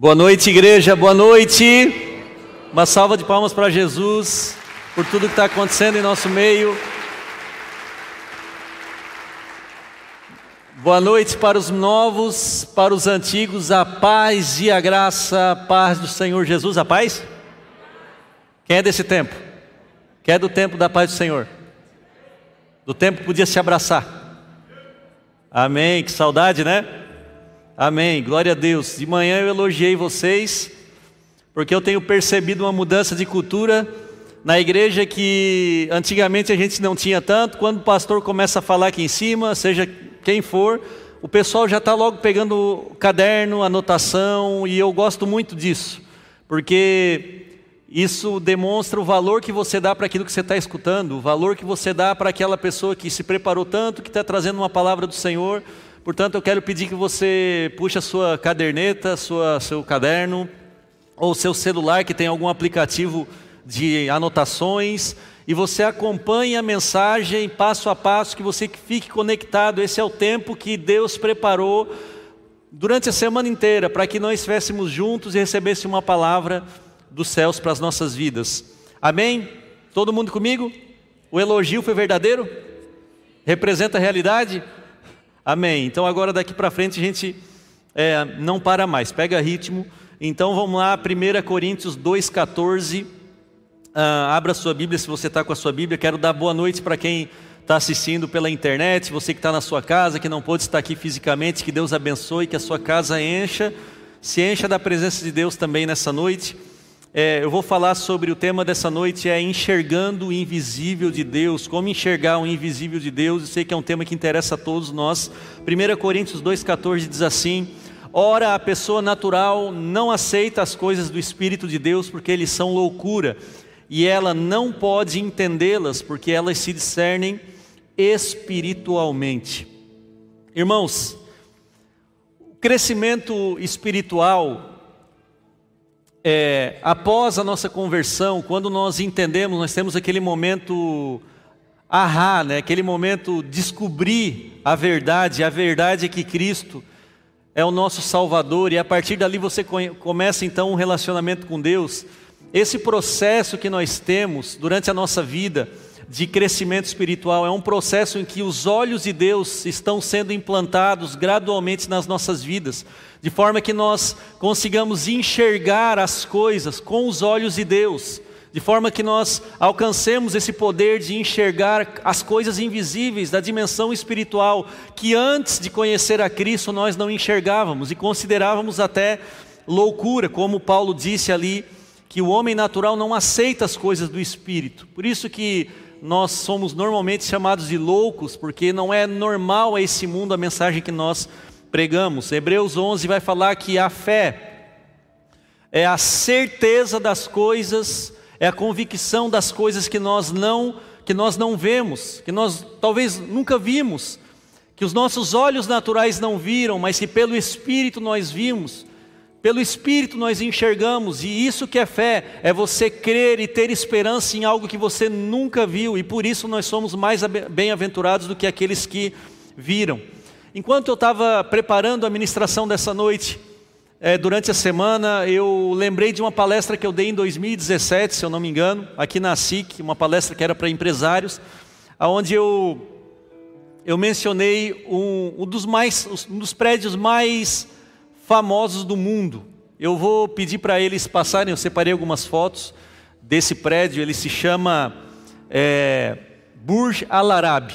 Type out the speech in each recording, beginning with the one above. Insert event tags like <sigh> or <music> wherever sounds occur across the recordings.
Boa noite, igreja, boa noite. Uma salva de palmas para Jesus por tudo que está acontecendo em nosso meio. Boa noite para os novos, para os antigos, a paz e a graça, a paz do Senhor Jesus, a paz? Quem é desse tempo? Quem é do tempo da paz do Senhor? Do tempo que podia se abraçar. Amém, que saudade, né? Amém, glória a Deus. De manhã eu elogiei vocês, porque eu tenho percebido uma mudança de cultura na igreja que antigamente a gente não tinha tanto. Quando o pastor começa a falar aqui em cima, seja quem for, o pessoal já está logo pegando caderno, anotação, e eu gosto muito disso, porque isso demonstra o valor que você dá para aquilo que você está escutando, o valor que você dá para aquela pessoa que se preparou tanto, que está trazendo uma palavra do Senhor. Portanto, eu quero pedir que você puxe a sua caderneta, sua, seu caderno, ou seu celular que tem algum aplicativo de anotações, e você acompanhe a mensagem passo a passo, que você fique conectado. Esse é o tempo que Deus preparou durante a semana inteira para que nós estivéssemos juntos e recebêssemos uma palavra dos céus para as nossas vidas. Amém? Todo mundo comigo? O elogio foi verdadeiro? Representa a realidade? Amém. Então agora daqui para frente a gente é, não para mais, pega ritmo. Então vamos lá, 1 Coríntios 2,14. Ah, abra sua Bíblia se você está com a sua Bíblia. Quero dar boa noite para quem está assistindo pela internet, você que está na sua casa, que não pôde estar aqui fisicamente, que Deus abençoe, que a sua casa encha, se encha da presença de Deus também nessa noite. É, eu vou falar sobre o tema dessa noite é enxergando o invisível de Deus, como enxergar o invisível de Deus. Eu sei que é um tema que interessa a todos nós. 1 Coríntios 2,14 diz assim: Ora, a pessoa natural não aceita as coisas do Espírito de Deus porque eles são loucura, e ela não pode entendê-las porque elas se discernem espiritualmente. Irmãos, o crescimento espiritual é, após a nossa conversão, quando nós entendemos, nós temos aquele momento ahá, né? aquele momento descobrir a verdade, a verdade é que Cristo é o nosso Salvador, e a partir dali você começa então um relacionamento com Deus. Esse processo que nós temos durante a nossa vida, de crescimento espiritual, é um processo em que os olhos de Deus estão sendo implantados gradualmente nas nossas vidas, de forma que nós consigamos enxergar as coisas com os olhos de Deus, de forma que nós alcancemos esse poder de enxergar as coisas invisíveis da dimensão espiritual, que antes de conhecer a Cristo nós não enxergávamos e considerávamos até loucura, como Paulo disse ali, que o homem natural não aceita as coisas do espírito. Por isso que nós somos normalmente chamados de loucos, porque não é normal a esse mundo a mensagem que nós pregamos. Hebreus 11 vai falar que a fé é a certeza das coisas, é a convicção das coisas que nós não que nós não vemos, que nós talvez nunca vimos, que os nossos olhos naturais não viram, mas que pelo espírito nós vimos. Pelo Espírito nós enxergamos, e isso que é fé, é você crer e ter esperança em algo que você nunca viu, e por isso nós somos mais bem-aventurados do que aqueles que viram. Enquanto eu estava preparando a ministração dessa noite, é, durante a semana, eu lembrei de uma palestra que eu dei em 2017, se eu não me engano, aqui na SIC, uma palestra que era para empresários, onde eu, eu mencionei um, um, dos mais, um dos prédios mais famosos do mundo. Eu vou pedir para eles passarem, eu separei algumas fotos desse prédio, ele se chama é, Burj Al Arab.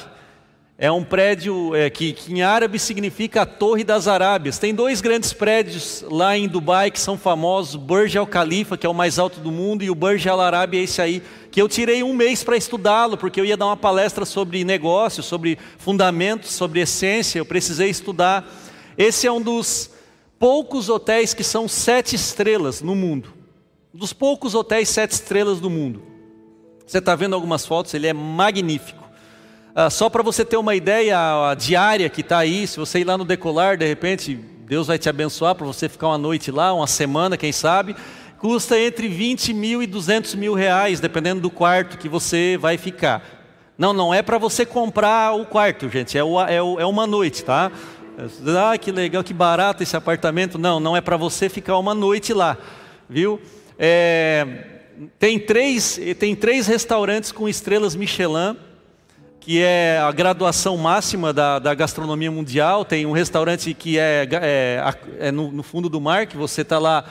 É um prédio é, que, que, em árabe significa a Torre das Arábias. Tem dois grandes prédios lá em Dubai que são famosos: Burj Al Khalifa, que é o mais alto do mundo, e o Burj Al Arab é esse aí, que eu tirei um mês para estudá-lo, porque eu ia dar uma palestra sobre negócios, sobre fundamentos, sobre essência. Eu precisei estudar. Esse é um dos poucos hotéis que são sete estrelas no mundo. Dos poucos hotéis sete estrelas do mundo. Você está vendo algumas fotos, ele é magnífico. Ah, só para você ter uma ideia, a diária que está aí, se você ir lá no decolar, de repente, Deus vai te abençoar para você ficar uma noite lá, uma semana, quem sabe, custa entre 20 mil e 200 mil reais, dependendo do quarto que você vai ficar. Não, não é para você comprar o quarto, gente, é, o, é, o, é uma noite, tá? Ah, que legal, que barato esse apartamento. Não, não é para você ficar uma noite lá, viu? É, tem, três, tem três restaurantes com estrelas Michelin, que é a graduação máxima da, da gastronomia mundial. Tem um restaurante que é, é, é no, no fundo do mar, que você está lá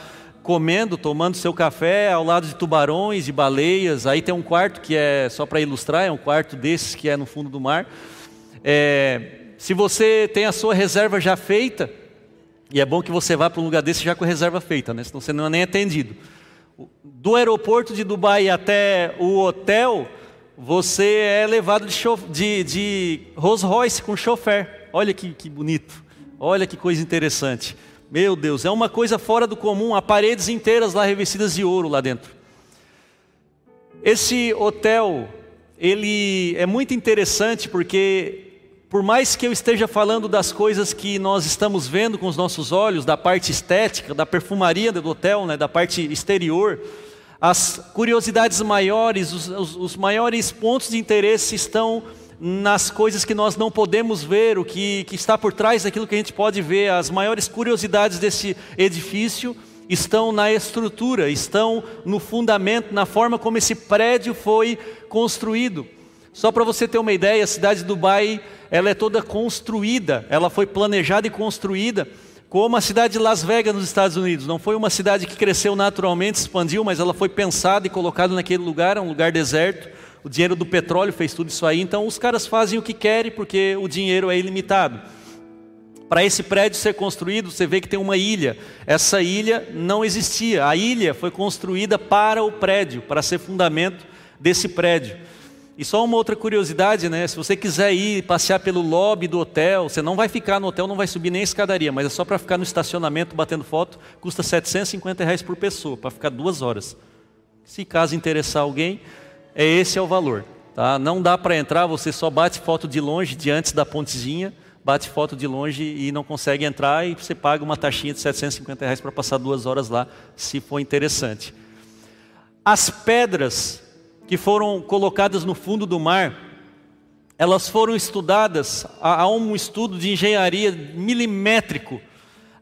comendo, tomando seu café ao lado de tubarões, de baleias. Aí tem um quarto que é, só para ilustrar, é um quarto desses que é no fundo do mar. É, se você tem a sua reserva já feita, e é bom que você vá para um lugar desse já com reserva feita, né? senão você não é nem atendido. Do aeroporto de Dubai até o hotel, você é levado de, de, de Rolls Royce com chofer. Olha que, que bonito, olha que coisa interessante. Meu Deus, é uma coisa fora do comum, há paredes inteiras lá revestidas de ouro lá dentro. Esse hotel, ele é muito interessante porque por mais que eu esteja falando das coisas que nós estamos vendo com os nossos olhos, da parte estética, da perfumaria do hotel, né, da parte exterior, as curiosidades maiores, os, os, os maiores pontos de interesse estão nas coisas que nós não podemos ver, o que, que está por trás daquilo que a gente pode ver. As maiores curiosidades desse edifício estão na estrutura, estão no fundamento, na forma como esse prédio foi construído. Só para você ter uma ideia, a cidade de Dubai, ela é toda construída, ela foi planejada e construída como a cidade de Las Vegas nos Estados Unidos. Não foi uma cidade que cresceu naturalmente, expandiu, mas ela foi pensada e colocada naquele lugar, é um lugar deserto o dinheiro do petróleo fez tudo isso aí, então os caras fazem o que querem porque o dinheiro é ilimitado. Para esse prédio ser construído, você vê que tem uma ilha. Essa ilha não existia. A ilha foi construída para o prédio, para ser fundamento desse prédio. E só uma outra curiosidade, né? Se você quiser ir passear pelo lobby do hotel, você não vai ficar no hotel, não vai subir nem a escadaria, mas é só para ficar no estacionamento batendo foto, custa 750 reais por pessoa, para ficar duas horas. Se caso interessar alguém, é esse é o valor. Tá? Não dá para entrar, você só bate foto de longe, de antes da pontezinha, bate foto de longe e não consegue entrar e você paga uma taxinha de 750 reais para passar duas horas lá, se for interessante. As pedras que foram colocadas no fundo do mar, elas foram estudadas, há um estudo de engenharia milimétrico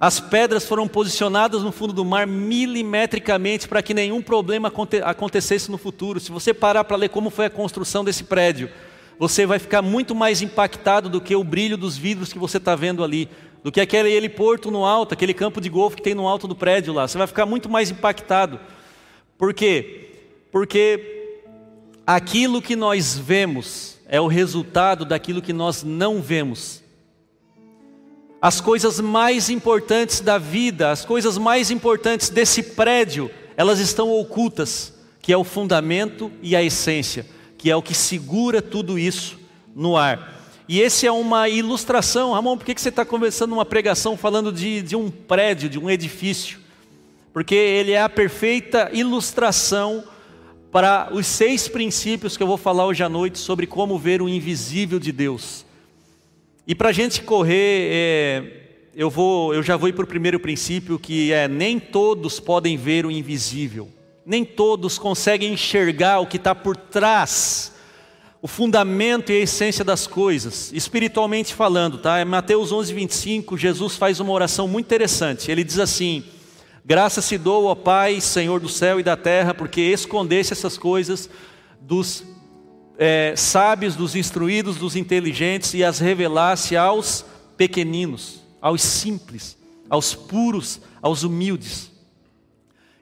as pedras foram posicionadas no fundo do mar milimetricamente para que nenhum problema aconte acontecesse no futuro. Se você parar para ler como foi a construção desse prédio, você vai ficar muito mais impactado do que o brilho dos vidros que você está vendo ali, do que aquele heliporto no alto, aquele campo de golfe que tem no alto do prédio lá. Você vai ficar muito mais impactado. Por quê? Porque aquilo que nós vemos é o resultado daquilo que nós não vemos. As coisas mais importantes da vida, as coisas mais importantes desse prédio, elas estão ocultas, que é o fundamento e a essência, que é o que segura tudo isso no ar. E esse é uma ilustração. Ramon, por que você está conversando uma pregação falando de, de um prédio, de um edifício? Porque ele é a perfeita ilustração para os seis princípios que eu vou falar hoje à noite sobre como ver o invisível de Deus. E para a gente correr, é, eu, vou, eu já vou ir para o primeiro princípio, que é nem todos podem ver o invisível, nem todos conseguem enxergar o que está por trás, o fundamento e a essência das coisas, espiritualmente falando, tá? Em Mateus 11, 25, Jesus faz uma oração muito interessante. Ele diz assim: Graças se dou ao Pai, Senhor do céu e da terra, porque escondesse essas coisas dos é, sábios, dos instruídos, dos inteligentes e as revelasse aos pequeninos, aos simples, aos puros, aos humildes.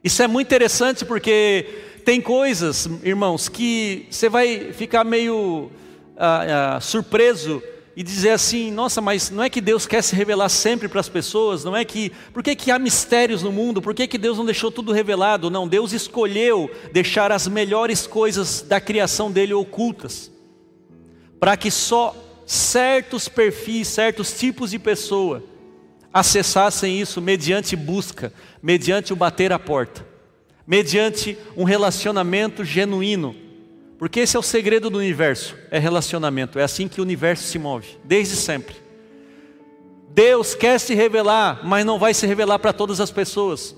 Isso é muito interessante porque tem coisas, irmãos, que você vai ficar meio ah, ah, surpreso e dizer assim: nossa, mas não é que Deus quer se revelar sempre para as pessoas? Não é que. Por que, que há mistérios no mundo? Por que, que Deus não deixou tudo revelado? Não, Deus escolheu deixar as melhores coisas da criação dele ocultas, para que só certos perfis, certos tipos de pessoa acessassem isso mediante busca, mediante o bater a porta, mediante um relacionamento genuíno porque esse é o segredo do universo, é relacionamento, é assim que o universo se move, desde sempre. Deus quer se revelar, mas não vai se revelar para todas as pessoas.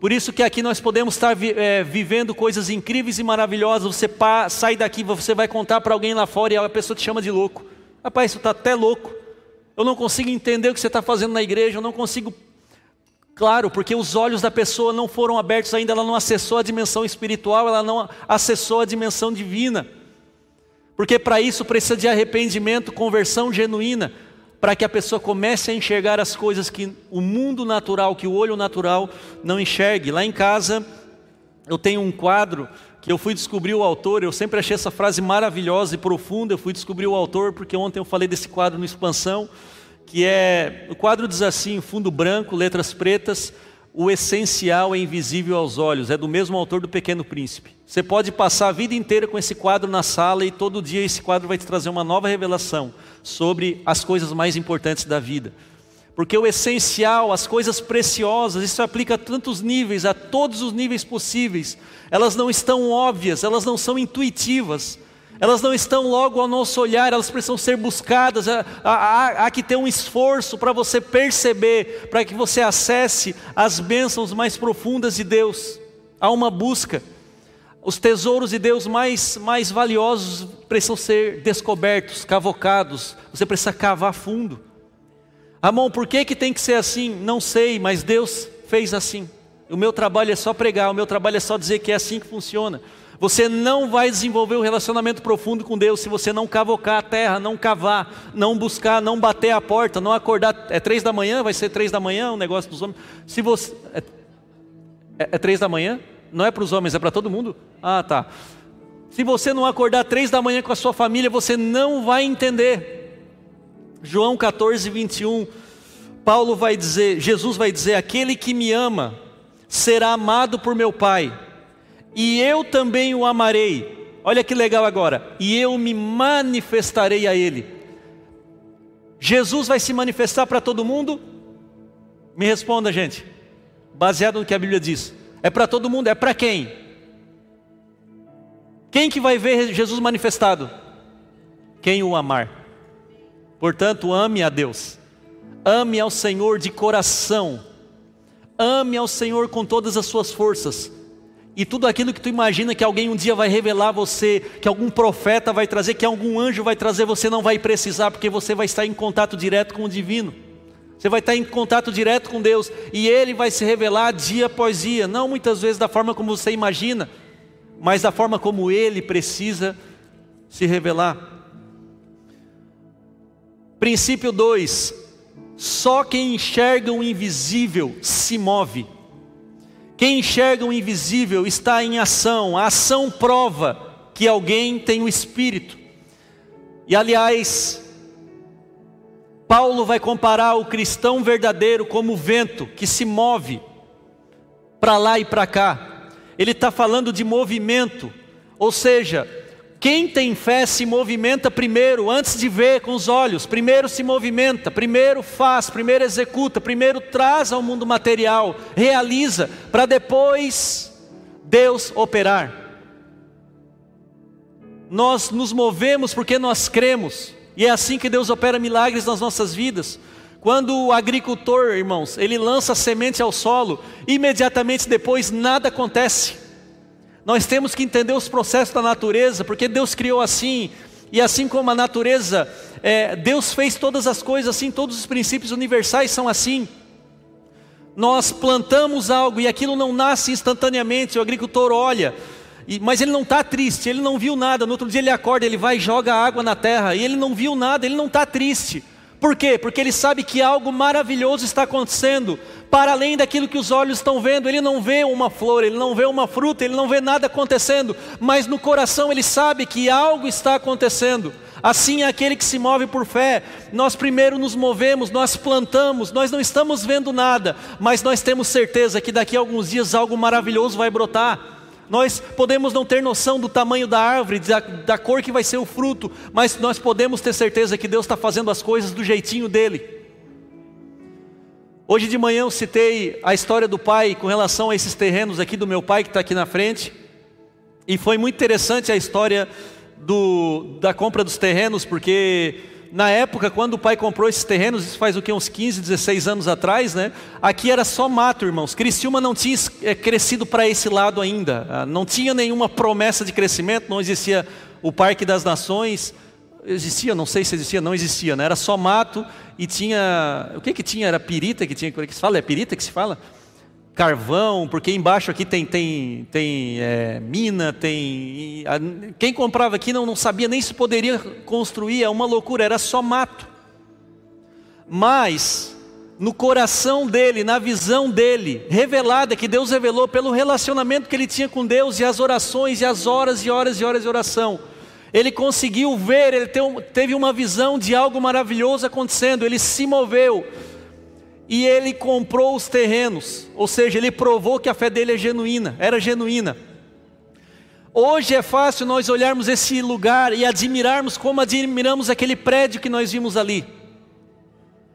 Por isso que aqui nós podemos estar é, vivendo coisas incríveis e maravilhosas. Você sai daqui, você vai contar para alguém lá fora e a pessoa te chama de louco. Rapaz, isso está até louco. eu não consigo entender o que você está fazendo na igreja, eu não consigo. Claro, porque os olhos da pessoa não foram abertos ainda, ela não acessou a dimensão espiritual, ela não acessou a dimensão divina. Porque para isso precisa de arrependimento, conversão genuína, para que a pessoa comece a enxergar as coisas que o mundo natural, que o olho natural não enxergue. Lá em casa, eu tenho um quadro que eu fui descobrir o autor, eu sempre achei essa frase maravilhosa e profunda, eu fui descobrir o autor porque ontem eu falei desse quadro no Expansão, que é, o quadro diz assim, fundo branco, letras pretas, o essencial é invisível aos olhos, é do mesmo autor do Pequeno Príncipe. Você pode passar a vida inteira com esse quadro na sala e todo dia esse quadro vai te trazer uma nova revelação sobre as coisas mais importantes da vida. Porque o essencial, as coisas preciosas, isso aplica a tantos níveis, a todos os níveis possíveis. Elas não estão óbvias, elas não são intuitivas, elas não estão logo ao nosso olhar, elas precisam ser buscadas. Há, há, há que ter um esforço para você perceber, para que você acesse as bênçãos mais profundas de Deus. Há uma busca. Os tesouros de Deus mais, mais valiosos precisam ser descobertos, cavocados. Você precisa cavar fundo. Amon, por que, que tem que ser assim? Não sei, mas Deus fez assim. O meu trabalho é só pregar, o meu trabalho é só dizer que é assim que funciona. Você não vai desenvolver um relacionamento profundo com Deus se você não cavocar a terra, não cavar, não buscar, não bater a porta, não acordar. É três da manhã, vai ser três da manhã o negócio dos homens. Se você é, é, é três da manhã, não é para os homens, é para todo mundo. Ah, tá. Se você não acordar três da manhã com a sua família, você não vai entender. João 14, 21. Paulo vai dizer, Jesus vai dizer: aquele que me ama será amado por meu Pai e eu também o amarei. Olha que legal agora. E eu me manifestarei a ele. Jesus vai se manifestar para todo mundo? Me responda, gente. Baseado no que a Bíblia diz. É para todo mundo, é para quem? Quem que vai ver Jesus manifestado? Quem o amar. Portanto, ame a Deus. Ame ao Senhor de coração. Ame ao Senhor com todas as suas forças e tudo aquilo que tu imagina que alguém um dia vai revelar a você, que algum profeta vai trazer, que algum anjo vai trazer, você não vai precisar, porque você vai estar em contato direto com o divino. Você vai estar em contato direto com Deus e Ele vai se revelar dia após dia, não muitas vezes da forma como você imagina, mas da forma como Ele precisa se revelar. Princípio 2: só quem enxerga o invisível se move. Quem enxerga o invisível está em ação, a ação prova que alguém tem o Espírito. E aliás, Paulo vai comparar o cristão verdadeiro como o vento que se move para lá e para cá. Ele está falando de movimento, ou seja, quem tem fé se movimenta primeiro, antes de ver com os olhos. Primeiro se movimenta, primeiro faz, primeiro executa, primeiro traz ao mundo material, realiza, para depois Deus operar. Nós nos movemos porque nós cremos, e é assim que Deus opera milagres nas nossas vidas. Quando o agricultor, irmãos, ele lança semente ao solo, imediatamente depois nada acontece. Nós temos que entender os processos da natureza, porque Deus criou assim, e assim como a natureza, é, Deus fez todas as coisas assim, todos os princípios universais são assim. Nós plantamos algo e aquilo não nasce instantaneamente, o agricultor olha, mas ele não está triste, ele não viu nada. No outro dia ele acorda, ele vai e joga água na terra, e ele não viu nada, ele não está triste. Por quê? Porque ele sabe que algo maravilhoso está acontecendo, para além daquilo que os olhos estão vendo. Ele não vê uma flor, ele não vê uma fruta, ele não vê nada acontecendo, mas no coração ele sabe que algo está acontecendo. Assim é aquele que se move por fé. Nós primeiro nos movemos, nós plantamos, nós não estamos vendo nada, mas nós temos certeza que daqui a alguns dias algo maravilhoso vai brotar. Nós podemos não ter noção do tamanho da árvore, da, da cor que vai ser o fruto, mas nós podemos ter certeza que Deus está fazendo as coisas do jeitinho dele. Hoje de manhã eu citei a história do pai com relação a esses terrenos aqui do meu pai que está aqui na frente, e foi muito interessante a história do, da compra dos terrenos, porque na época, quando o pai comprou esses terrenos, isso faz o que, uns 15, 16 anos atrás, né? Aqui era só mato, irmãos. Criciúma não tinha é, crescido para esse lado ainda. Ah, não tinha nenhuma promessa de crescimento, não existia o Parque das Nações. existia, não sei se existia, não existia, né? era só mato e tinha, o que que tinha? Era pirita que tinha, que se fala? É pirita que se fala? Carvão, porque embaixo aqui tem, tem, tem é, mina, tem... Quem comprava aqui não, não sabia nem se poderia construir, é uma loucura, era só mato. Mas, no coração dele, na visão dele, revelada, que Deus revelou pelo relacionamento que ele tinha com Deus e as orações e as horas e horas e horas de oração, ele conseguiu ver, ele teve uma visão de algo maravilhoso acontecendo, ele se moveu e ele comprou os terrenos, ou seja, ele provou que a fé dele é genuína, era genuína. Hoje é fácil nós olharmos esse lugar e admirarmos como admiramos aquele prédio que nós vimos ali.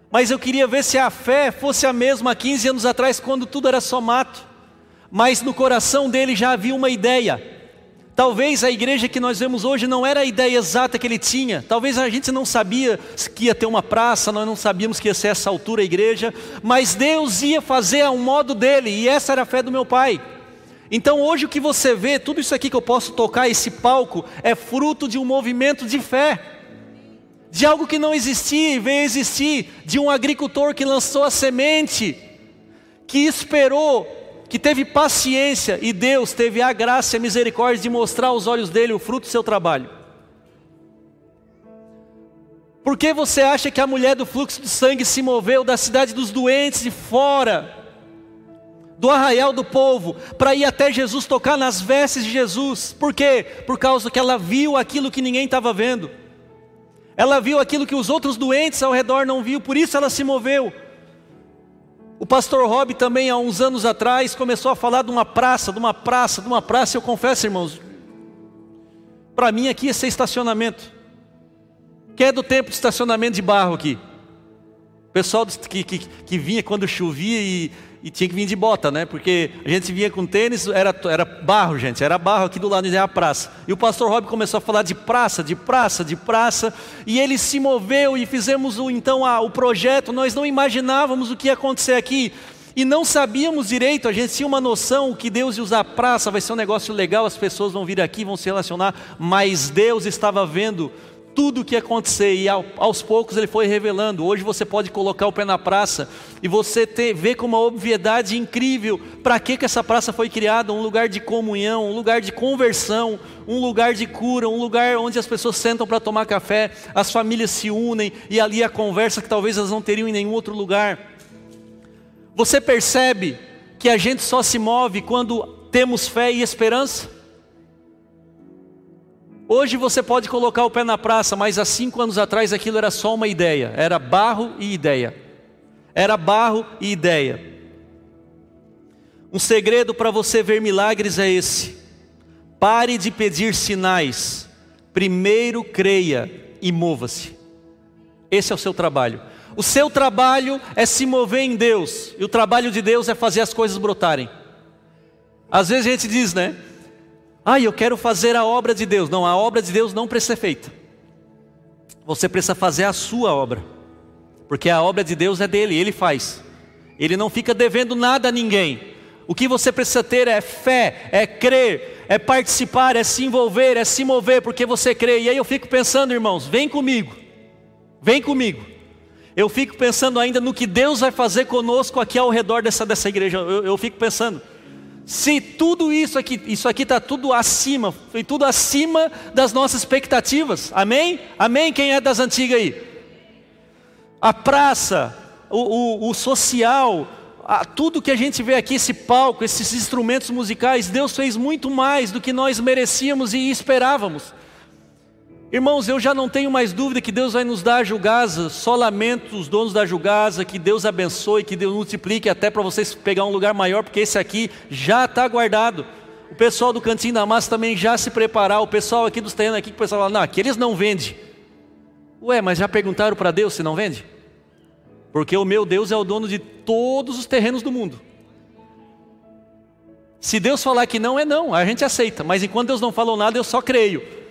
Mas eu queria ver se a fé fosse a mesma há 15 anos atrás, quando tudo era só mato. Mas no coração dele já havia uma ideia. Talvez a igreja que nós vemos hoje não era a ideia exata que ele tinha. Talvez a gente não sabia que ia ter uma praça, nós não sabíamos que ia ser essa altura a igreja, mas Deus ia fazer a um modo dele, e essa era a fé do meu pai. Então hoje o que você vê, tudo isso aqui que eu posso tocar, esse palco, é fruto de um movimento de fé. De algo que não existia e veio existir, de um agricultor que lançou a semente, que esperou que teve paciência e Deus teve a graça e a misericórdia de mostrar aos olhos dele o fruto do seu trabalho. Por que você acha que a mulher do fluxo de sangue se moveu da cidade dos doentes de fora, do arraial do povo, para ir até Jesus tocar nas vestes de Jesus? Por quê? Por causa que ela viu aquilo que ninguém estava vendo. Ela viu aquilo que os outros doentes ao redor não viu, por isso ela se moveu. O pastor Rob também, há uns anos atrás, começou a falar de uma praça, de uma praça, de uma praça. Eu confesso, irmãos, para mim aqui é ser estacionamento. Quem é do tempo de estacionamento de barro aqui? O pessoal que, que, que vinha quando chovia e, e tinha que vir de bota, né? Porque a gente vinha com tênis, era, era barro, gente, era barro aqui do lado onde é a praça. E o pastor Rob começou a falar de praça, de praça, de praça, e ele se moveu e fizemos o, então a, o projeto. Nós não imaginávamos o que ia acontecer aqui. E não sabíamos direito, a gente tinha uma noção que Deus ia usar a praça, vai ser um negócio legal, as pessoas vão vir aqui, vão se relacionar, mas Deus estava vendo tudo o que acontecer e aos poucos ele foi revelando. Hoje você pode colocar o pé na praça e você ter, ver com uma obviedade incrível para que, que essa praça foi criada um lugar de comunhão, um lugar de conversão, um lugar de cura, um lugar onde as pessoas sentam para tomar café, as famílias se unem e ali a conversa que talvez elas não teriam em nenhum outro lugar. Você percebe que a gente só se move quando temos fé e esperança? Hoje você pode colocar o pé na praça, mas há cinco anos atrás aquilo era só uma ideia, era barro e ideia. Era barro e ideia. Um segredo para você ver milagres é esse: pare de pedir sinais, primeiro creia e mova-se. Esse é o seu trabalho. O seu trabalho é se mover em Deus, e o trabalho de Deus é fazer as coisas brotarem. Às vezes a gente diz, né? Ah, eu quero fazer a obra de Deus. Não, a obra de Deus não precisa ser feita. Você precisa fazer a sua obra. Porque a obra de Deus é dele, ele faz. Ele não fica devendo nada a ninguém. O que você precisa ter é fé, é crer, é participar, é se envolver, é se mover, porque você crê. E aí eu fico pensando, irmãos, vem comigo, vem comigo. Eu fico pensando ainda no que Deus vai fazer conosco aqui ao redor dessa, dessa igreja. Eu, eu fico pensando, se tudo isso aqui, isso aqui está tudo acima, foi tudo acima das nossas expectativas, amém? Amém? Quem é das antigas aí? A praça, o, o, o social, a, tudo que a gente vê aqui, esse palco, esses instrumentos musicais, Deus fez muito mais do que nós merecíamos e esperávamos. Irmãos, eu já não tenho mais dúvida que Deus vai nos dar a julgasa, só lamento os donos da julgasa, que Deus abençoe, que Deus multiplique até para vocês pegar um lugar maior, porque esse aqui já está guardado. O pessoal do Cantinho da Massa também já se preparar, o pessoal aqui dos terrenos aqui, que o pessoal fala, não, aqui eles não vendem. Ué, mas já perguntaram para Deus se não vende? Porque o meu Deus é o dono de todos os terrenos do mundo. Se Deus falar que não, é não, a gente aceita, mas enquanto Deus não falou nada, eu só creio.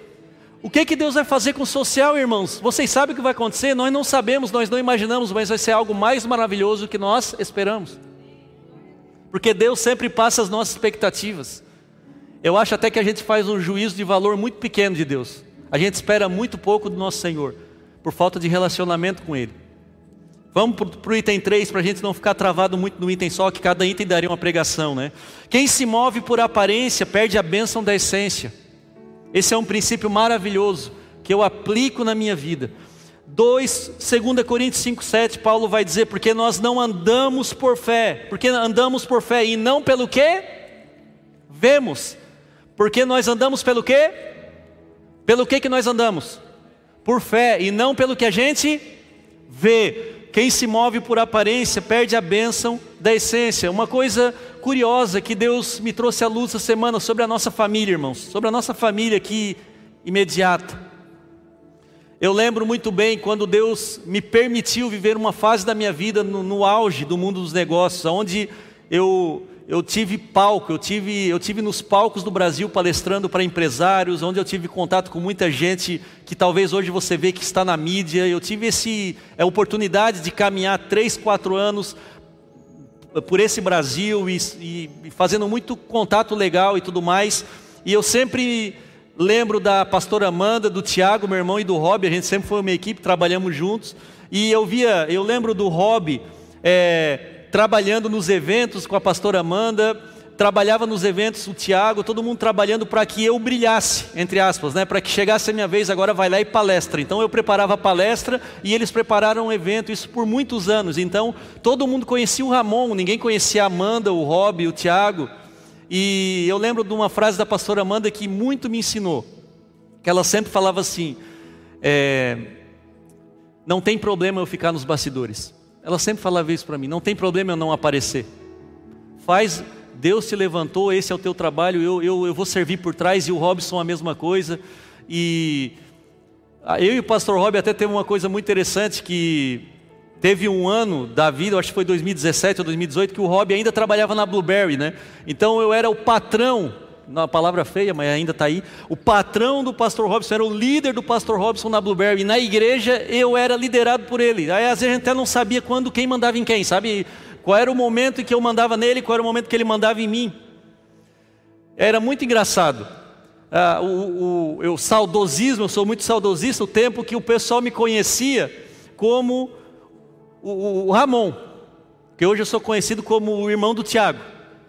O que, que Deus vai fazer com o social, irmãos? Vocês sabem o que vai acontecer? Nós não sabemos, nós não imaginamos, mas vai ser algo mais maravilhoso que nós esperamos. Porque Deus sempre passa as nossas expectativas. Eu acho até que a gente faz um juízo de valor muito pequeno de Deus. A gente espera muito pouco do nosso Senhor, por falta de relacionamento com Ele. Vamos para o item 3, para a gente não ficar travado muito no item só, que cada item daria uma pregação, né? Quem se move por aparência perde a bênção da essência. Esse é um princípio maravilhoso que eu aplico na minha vida. 2, 2 Coríntios 5, 7, Paulo vai dizer, porque nós não andamos por fé, porque andamos por fé e não pelo que vemos. Porque nós andamos pelo que? Pelo que que nós andamos? Por fé e não pelo que a gente vê. Quem se move por aparência perde a bênção da essência. Uma coisa curiosa que Deus me trouxe à luz essa semana sobre a nossa família, irmãos, sobre a nossa família aqui imediata. Eu lembro muito bem quando Deus me permitiu viver uma fase da minha vida no, no auge do mundo dos negócios, onde eu eu tive palco, eu tive, eu tive nos palcos do Brasil palestrando para empresários, onde eu tive contato com muita gente que talvez hoje você vê que está na mídia. Eu tive esse, a oportunidade de caminhar três, quatro anos por esse Brasil e, e, fazendo muito contato legal e tudo mais. E eu sempre lembro da pastora Amanda, do Tiago, meu irmão, e do Rob, a gente sempre foi uma equipe, trabalhamos juntos. E eu via, eu lembro do Rob. É, trabalhando nos eventos com a pastora Amanda, trabalhava nos eventos o Tiago, todo mundo trabalhando para que eu brilhasse, entre aspas, né? para que chegasse a minha vez, agora vai lá e palestra. Então eu preparava a palestra e eles prepararam o um evento, isso por muitos anos. Então todo mundo conhecia o Ramon, ninguém conhecia a Amanda, o Rob, o Tiago. E eu lembro de uma frase da pastora Amanda que muito me ensinou, que ela sempre falava assim: é, não tem problema eu ficar nos bastidores. Ela sempre falava isso para mim: não tem problema eu não aparecer. Faz, Deus te levantou, esse é o teu trabalho, eu, eu, eu vou servir por trás, e o Robson a mesma coisa. E eu e o pastor Rob até teve uma coisa muito interessante que teve um ano da vida, acho que foi 2017 ou 2018, que o Rob ainda trabalhava na Blueberry, né? Então eu era o patrão uma palavra feia, mas ainda está aí. O patrão do pastor Robson era o líder do pastor Robson na Blueberry. E na igreja eu era liderado por ele. Aí às vezes a gente até não sabia quando quem mandava em quem, sabe? Qual era o momento em que eu mandava nele, qual era o momento que ele mandava em mim. Era muito engraçado. Ah, o, o, eu saudosismo, eu sou muito saudosista, o tempo que o pessoal me conhecia como o, o Ramon, que hoje eu sou conhecido como o irmão do Tiago.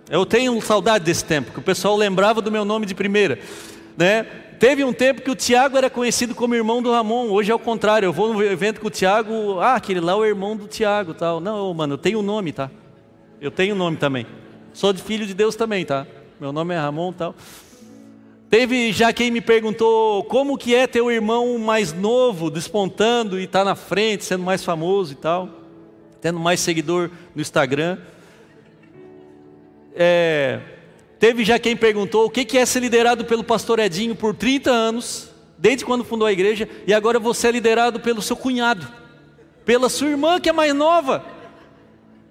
Eu tenho saudade desse tempo, que o pessoal lembrava do meu nome de primeira, né? Teve um tempo que o Tiago era conhecido como irmão do Ramon, hoje é o contrário, eu vou no evento com o Tiago, ah, aquele lá é o irmão do Tiago, tal. Não, mano, eu tenho um nome, tá? Eu tenho um nome também. Sou de filho de Deus também, tá? Meu nome é Ramon, tal. Teve já quem me perguntou como que é teu irmão mais novo, despontando e tá na frente, sendo mais famoso e tal, tendo mais seguidor no Instagram. É, teve já quem perguntou o que é ser liderado pelo pastor Edinho por 30 anos, desde quando fundou a igreja, e agora você é liderado pelo seu cunhado, pela sua irmã que é mais nova.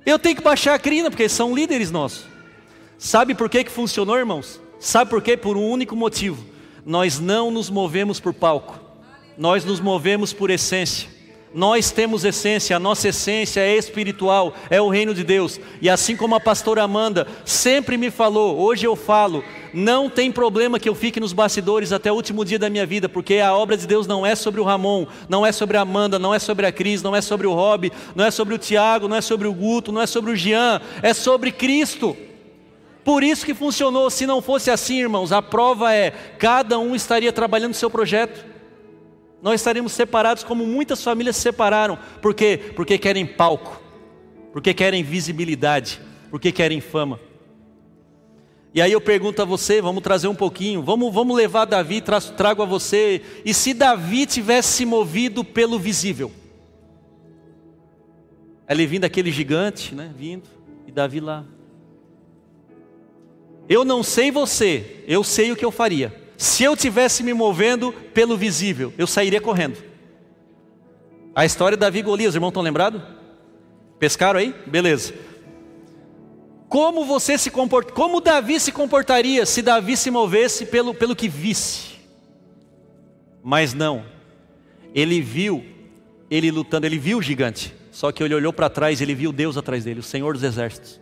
Eu tenho que baixar a crina, porque são líderes nossos. Sabe por que, que funcionou, irmãos? Sabe por quê? Por um único motivo. Nós não nos movemos por palco, nós nos movemos por essência. Nós temos essência, a nossa essência é espiritual, é o reino de Deus. E assim como a pastora Amanda sempre me falou, hoje eu falo, não tem problema que eu fique nos bastidores até o último dia da minha vida, porque a obra de Deus não é sobre o Ramon, não é sobre a Amanda, não é sobre a Cris, não é sobre o Rob, não é sobre o Tiago, não é sobre o Guto, não é sobre o Jean, é sobre Cristo. Por isso que funcionou. Se não fosse assim, irmãos, a prova é: cada um estaria trabalhando no seu projeto nós estaríamos separados como muitas famílias se separaram. Por quê? Porque querem palco, porque querem visibilidade, porque querem fama. E aí eu pergunto a você, vamos trazer um pouquinho, vamos, vamos levar Davi, trago a você. E se Davi tivesse se movido pelo visível? Ele vindo aquele gigante, né? Vindo, e Davi lá. Eu não sei você, eu sei o que eu faria. Se eu tivesse me movendo pelo visível, eu sairia correndo. A história da Davi Golias, os irmãos estão lembrados? Pescaram aí? Beleza. Como você se comporta, como Davi se comportaria se Davi se movesse pelo, pelo que visse? Mas não. Ele viu ele lutando, ele viu o gigante. Só que ele olhou para trás, ele viu Deus atrás dele, o Senhor dos exércitos.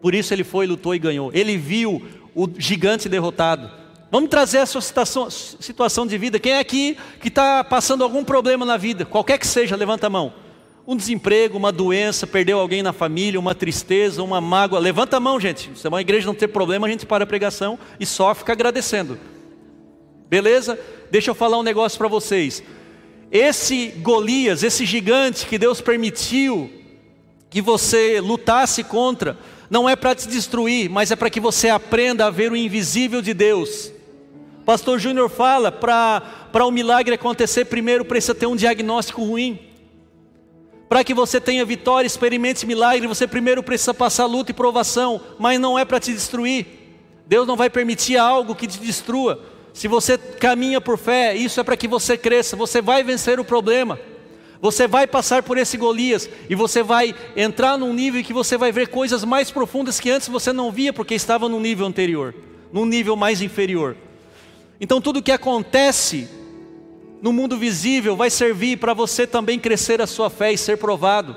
Por isso ele foi, lutou e ganhou. Ele viu o gigante derrotado Vamos trazer a sua situação, situação de vida. Quem é aqui que está passando algum problema na vida, qualquer que seja, levanta a mão. Um desemprego, uma doença, perdeu alguém na família, uma tristeza, uma mágoa. Levanta a mão, gente. Se uma igreja não ter problema, a gente para a pregação e só fica agradecendo. Beleza? Deixa eu falar um negócio para vocês. Esse Golias, esse gigante que Deus permitiu que você lutasse contra, não é para te destruir, mas é para que você aprenda a ver o invisível de Deus. Pastor Júnior fala: para o um milagre acontecer, primeiro precisa ter um diagnóstico ruim. Para que você tenha vitória, experimente milagre, você primeiro precisa passar luta e provação, mas não é para te destruir. Deus não vai permitir algo que te destrua. Se você caminha por fé, isso é para que você cresça, você vai vencer o problema. Você vai passar por esse Golias e você vai entrar num nível que você vai ver coisas mais profundas que antes você não via porque estava no nível anterior, num nível mais inferior. Então tudo que acontece no mundo visível vai servir para você também crescer a sua fé e ser provado.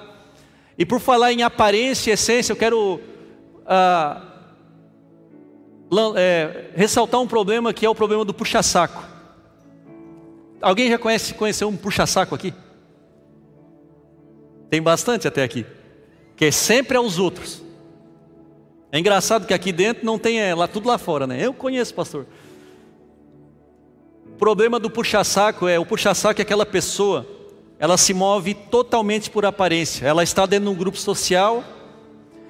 E por falar em aparência e essência, eu quero ah, é, ressaltar um problema que é o problema do puxa-saco. Alguém já conhece, conheceu um puxa-saco aqui? Tem bastante até aqui. Que é sempre aos outros. É engraçado que aqui dentro não tem é, lá tudo lá fora, né? Eu conheço, pastor problema do puxa-saco é, o puxa-saco é aquela pessoa, ela se move totalmente por aparência. Ela está dentro de um grupo social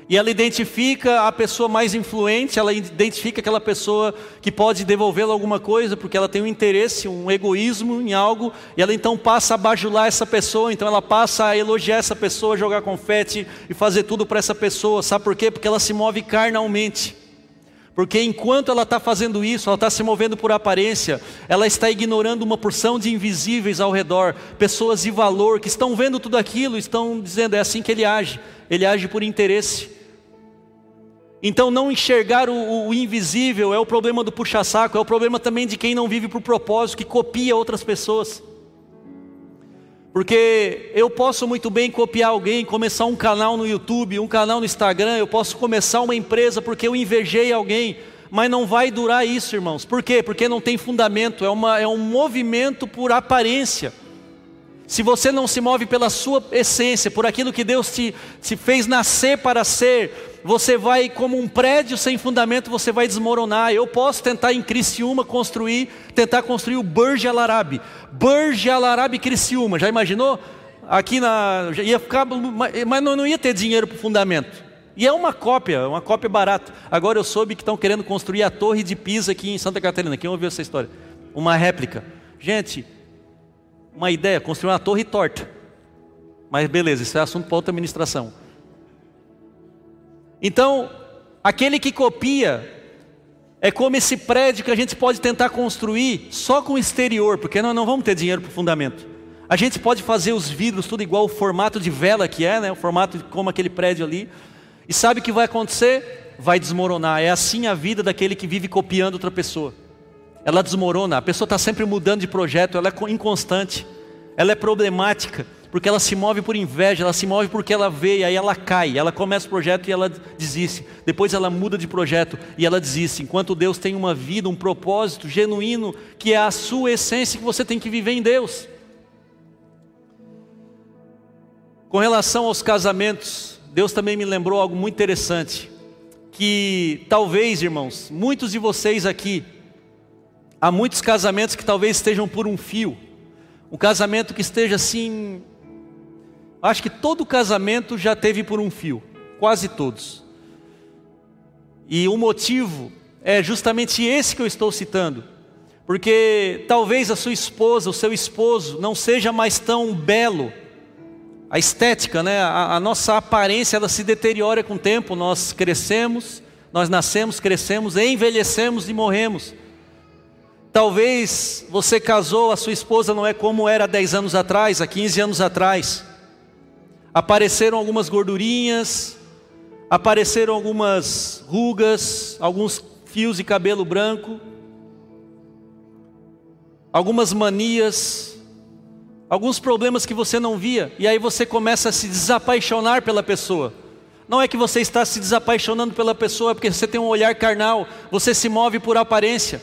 e ela identifica a pessoa mais influente, ela identifica aquela pessoa que pode devolvê-la alguma coisa, porque ela tem um interesse, um egoísmo em algo, e ela então passa a bajular essa pessoa, então ela passa a elogiar essa pessoa, jogar confete e fazer tudo para essa pessoa. Sabe por quê? Porque ela se move carnalmente. Porque enquanto ela está fazendo isso, ela está se movendo por aparência, ela está ignorando uma porção de invisíveis ao redor, pessoas de valor que estão vendo tudo aquilo, estão dizendo é assim que ele age, ele age por interesse. Então, não enxergar o, o invisível é o problema do puxa-saco, é o problema também de quem não vive por propósito, que copia outras pessoas. Porque eu posso muito bem copiar alguém, começar um canal no YouTube, um canal no Instagram, eu posso começar uma empresa porque eu invejei alguém, mas não vai durar isso, irmãos. Por quê? Porque não tem fundamento, é, uma, é um movimento por aparência. Se você não se move pela sua essência, por aquilo que Deus te, te fez nascer para ser, você vai, como um prédio sem fundamento, você vai desmoronar. Eu posso tentar em Criciúma construir, tentar construir o Burj Al Arab. Burj Al Arab Criciúma, já imaginou? Aqui na. ia ficar. Mas não, não ia ter dinheiro para o fundamento. E é uma cópia, uma cópia barata. Agora eu soube que estão querendo construir a Torre de Pisa aqui em Santa Catarina. Quem ouviu essa história? Uma réplica. Gente, uma ideia, construir uma torre torta. Mas beleza, isso é assunto para outra administração. Então, aquele que copia é como esse prédio que a gente pode tentar construir só com o exterior, porque nós não vamos ter dinheiro para o fundamento. A gente pode fazer os vidros tudo igual o formato de vela que é, né? o formato como aquele prédio ali. E sabe o que vai acontecer? Vai desmoronar. É assim a vida daquele que vive copiando outra pessoa. Ela desmorona, a pessoa está sempre mudando de projeto, ela é inconstante, ela é problemática porque ela se move por inveja, ela se move porque ela vê, e aí ela cai, ela começa o projeto e ela desiste. Depois ela muda de projeto e ela desiste. Enquanto Deus tem uma vida, um propósito genuíno, que é a sua essência que você tem que viver em Deus. Com relação aos casamentos, Deus também me lembrou algo muito interessante. Que talvez, irmãos, muitos de vocês aqui, há muitos casamentos que talvez estejam por um fio. Um casamento que esteja assim, Acho que todo casamento já teve por um fio, quase todos. E o motivo é justamente esse que eu estou citando. Porque talvez a sua esposa, o seu esposo, não seja mais tão belo. A estética, né? a, a nossa aparência, ela se deteriora com o tempo. Nós crescemos, nós nascemos, crescemos, envelhecemos e morremos. Talvez você casou, a sua esposa não é como era há 10 anos atrás, há 15 anos atrás apareceram algumas gordurinhas, apareceram algumas rugas, alguns fios de cabelo branco, algumas manias, alguns problemas que você não via, e aí você começa a se desapaixonar pela pessoa. Não é que você está se desapaixonando pela pessoa, é porque você tem um olhar carnal, você se move por aparência.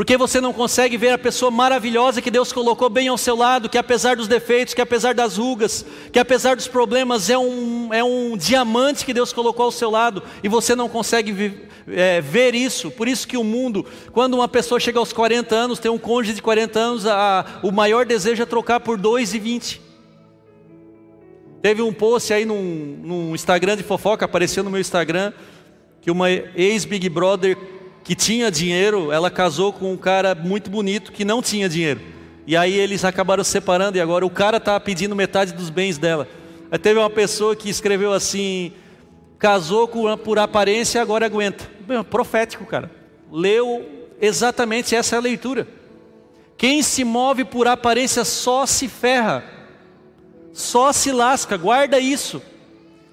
Porque você não consegue ver a pessoa maravilhosa que Deus colocou bem ao seu lado, que apesar dos defeitos, que apesar das rugas, que apesar dos problemas, é um, é um diamante que Deus colocou ao seu lado, e você não consegue é, ver isso. Por isso que o mundo, quando uma pessoa chega aos 40 anos, tem um cônjuge de 40 anos, a, o maior desejo é trocar por 2 e 20. Teve um post aí num, num Instagram de fofoca, apareceu no meu Instagram, que uma ex-Big Brother que tinha dinheiro, ela casou com um cara muito bonito que não tinha dinheiro. E aí eles acabaram se separando e agora o cara está pedindo metade dos bens dela. Aí teve uma pessoa que escreveu assim: casou por aparência e agora aguenta. Bem, profético, cara. Leu exatamente essa é leitura. Quem se move por aparência só se ferra, só se lasca, guarda isso.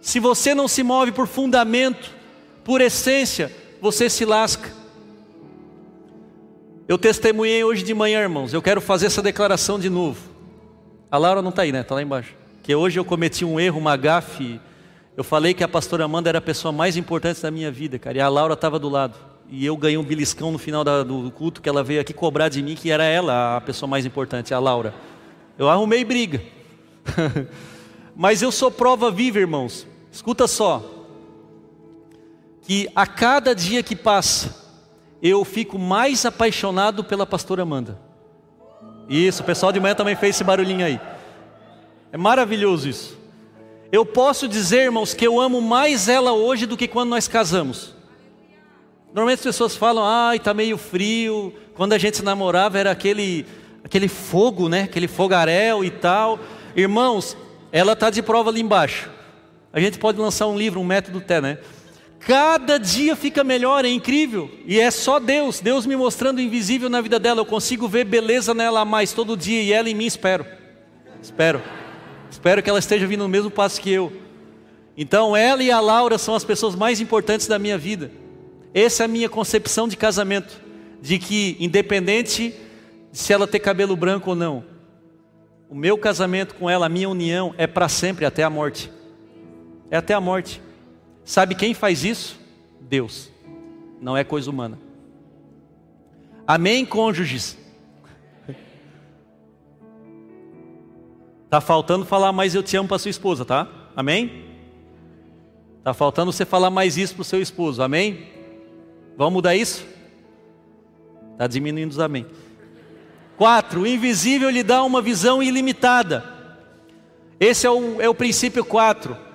Se você não se move por fundamento, por essência, você se lasca. Eu testemunhei hoje de manhã, irmãos. Eu quero fazer essa declaração de novo. A Laura não está aí, né? Está lá embaixo. Que hoje eu cometi um erro, uma gafe. Eu falei que a pastora Amanda era a pessoa mais importante da minha vida, cara. E a Laura estava do lado. E eu ganhei um beliscão no final da, do culto que ela veio aqui cobrar de mim, que era ela a pessoa mais importante, a Laura. Eu arrumei briga. <laughs> Mas eu sou prova viva, irmãos. Escuta só. Que a cada dia que passa, eu fico mais apaixonado pela pastora Amanda. Isso, o pessoal de manhã também fez esse barulhinho aí. É maravilhoso isso. Eu posso dizer, irmãos, que eu amo mais ela hoje do que quando nós casamos. Normalmente as pessoas falam, ai, tá meio frio. Quando a gente namorava era aquele, aquele fogo, né? Aquele fogaréu e tal. Irmãos, ela tá de prova ali embaixo. A gente pode lançar um livro, um método até, né? Cada dia fica melhor, é incrível. E é só Deus, Deus me mostrando invisível na vida dela. Eu consigo ver beleza nela mais todo dia e ela em mim espero. Espero. Espero que ela esteja vindo no mesmo passo que eu. Então, ela e a Laura são as pessoas mais importantes da minha vida. Essa é a minha concepção de casamento, de que independente de se ela ter cabelo branco ou não, o meu casamento com ela, a minha união é para sempre até a morte. É até a morte. Sabe quem faz isso? Deus. Não é coisa humana. Amém, cônjuges? Tá faltando falar mais eu te amo para sua esposa, tá? Amém? Tá faltando você falar mais isso para o seu esposo, amém? Vamos mudar isso? Tá diminuindo os amém. Quatro, o invisível lhe dá uma visão ilimitada. Esse é o, é o princípio quatro.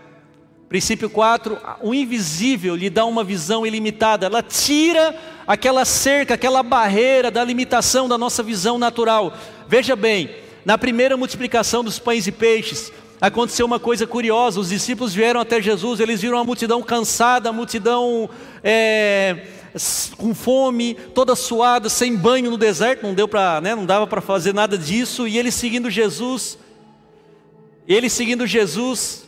Princípio 4, o invisível lhe dá uma visão ilimitada, ela tira aquela cerca, aquela barreira da limitação da nossa visão natural. Veja bem, na primeira multiplicação dos pães e peixes, aconteceu uma coisa curiosa: os discípulos vieram até Jesus, eles viram a multidão cansada, a multidão é, com fome, toda suada, sem banho no deserto, não deu para, né, não dava para fazer nada disso, e eles seguindo Jesus, eles seguindo Jesus,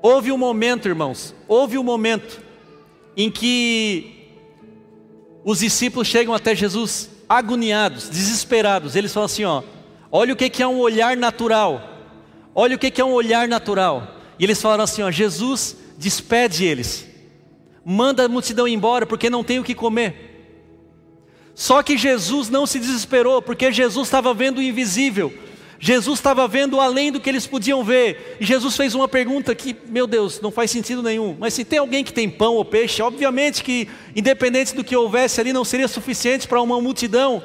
Houve um momento, irmãos, houve um momento em que os discípulos chegam até Jesus agoniados, desesperados. Eles falam assim: ó, olha o que é um olhar natural, olha o que é um olhar natural. E eles falaram assim: ó, Jesus despede eles, manda a multidão embora porque não tem o que comer. Só que Jesus não se desesperou, porque Jesus estava vendo o invisível. Jesus estava vendo além do que eles podiam ver. E Jesus fez uma pergunta que, meu Deus, não faz sentido nenhum. Mas se tem alguém que tem pão ou peixe, obviamente que, independente do que houvesse ali, não seria suficiente para uma multidão.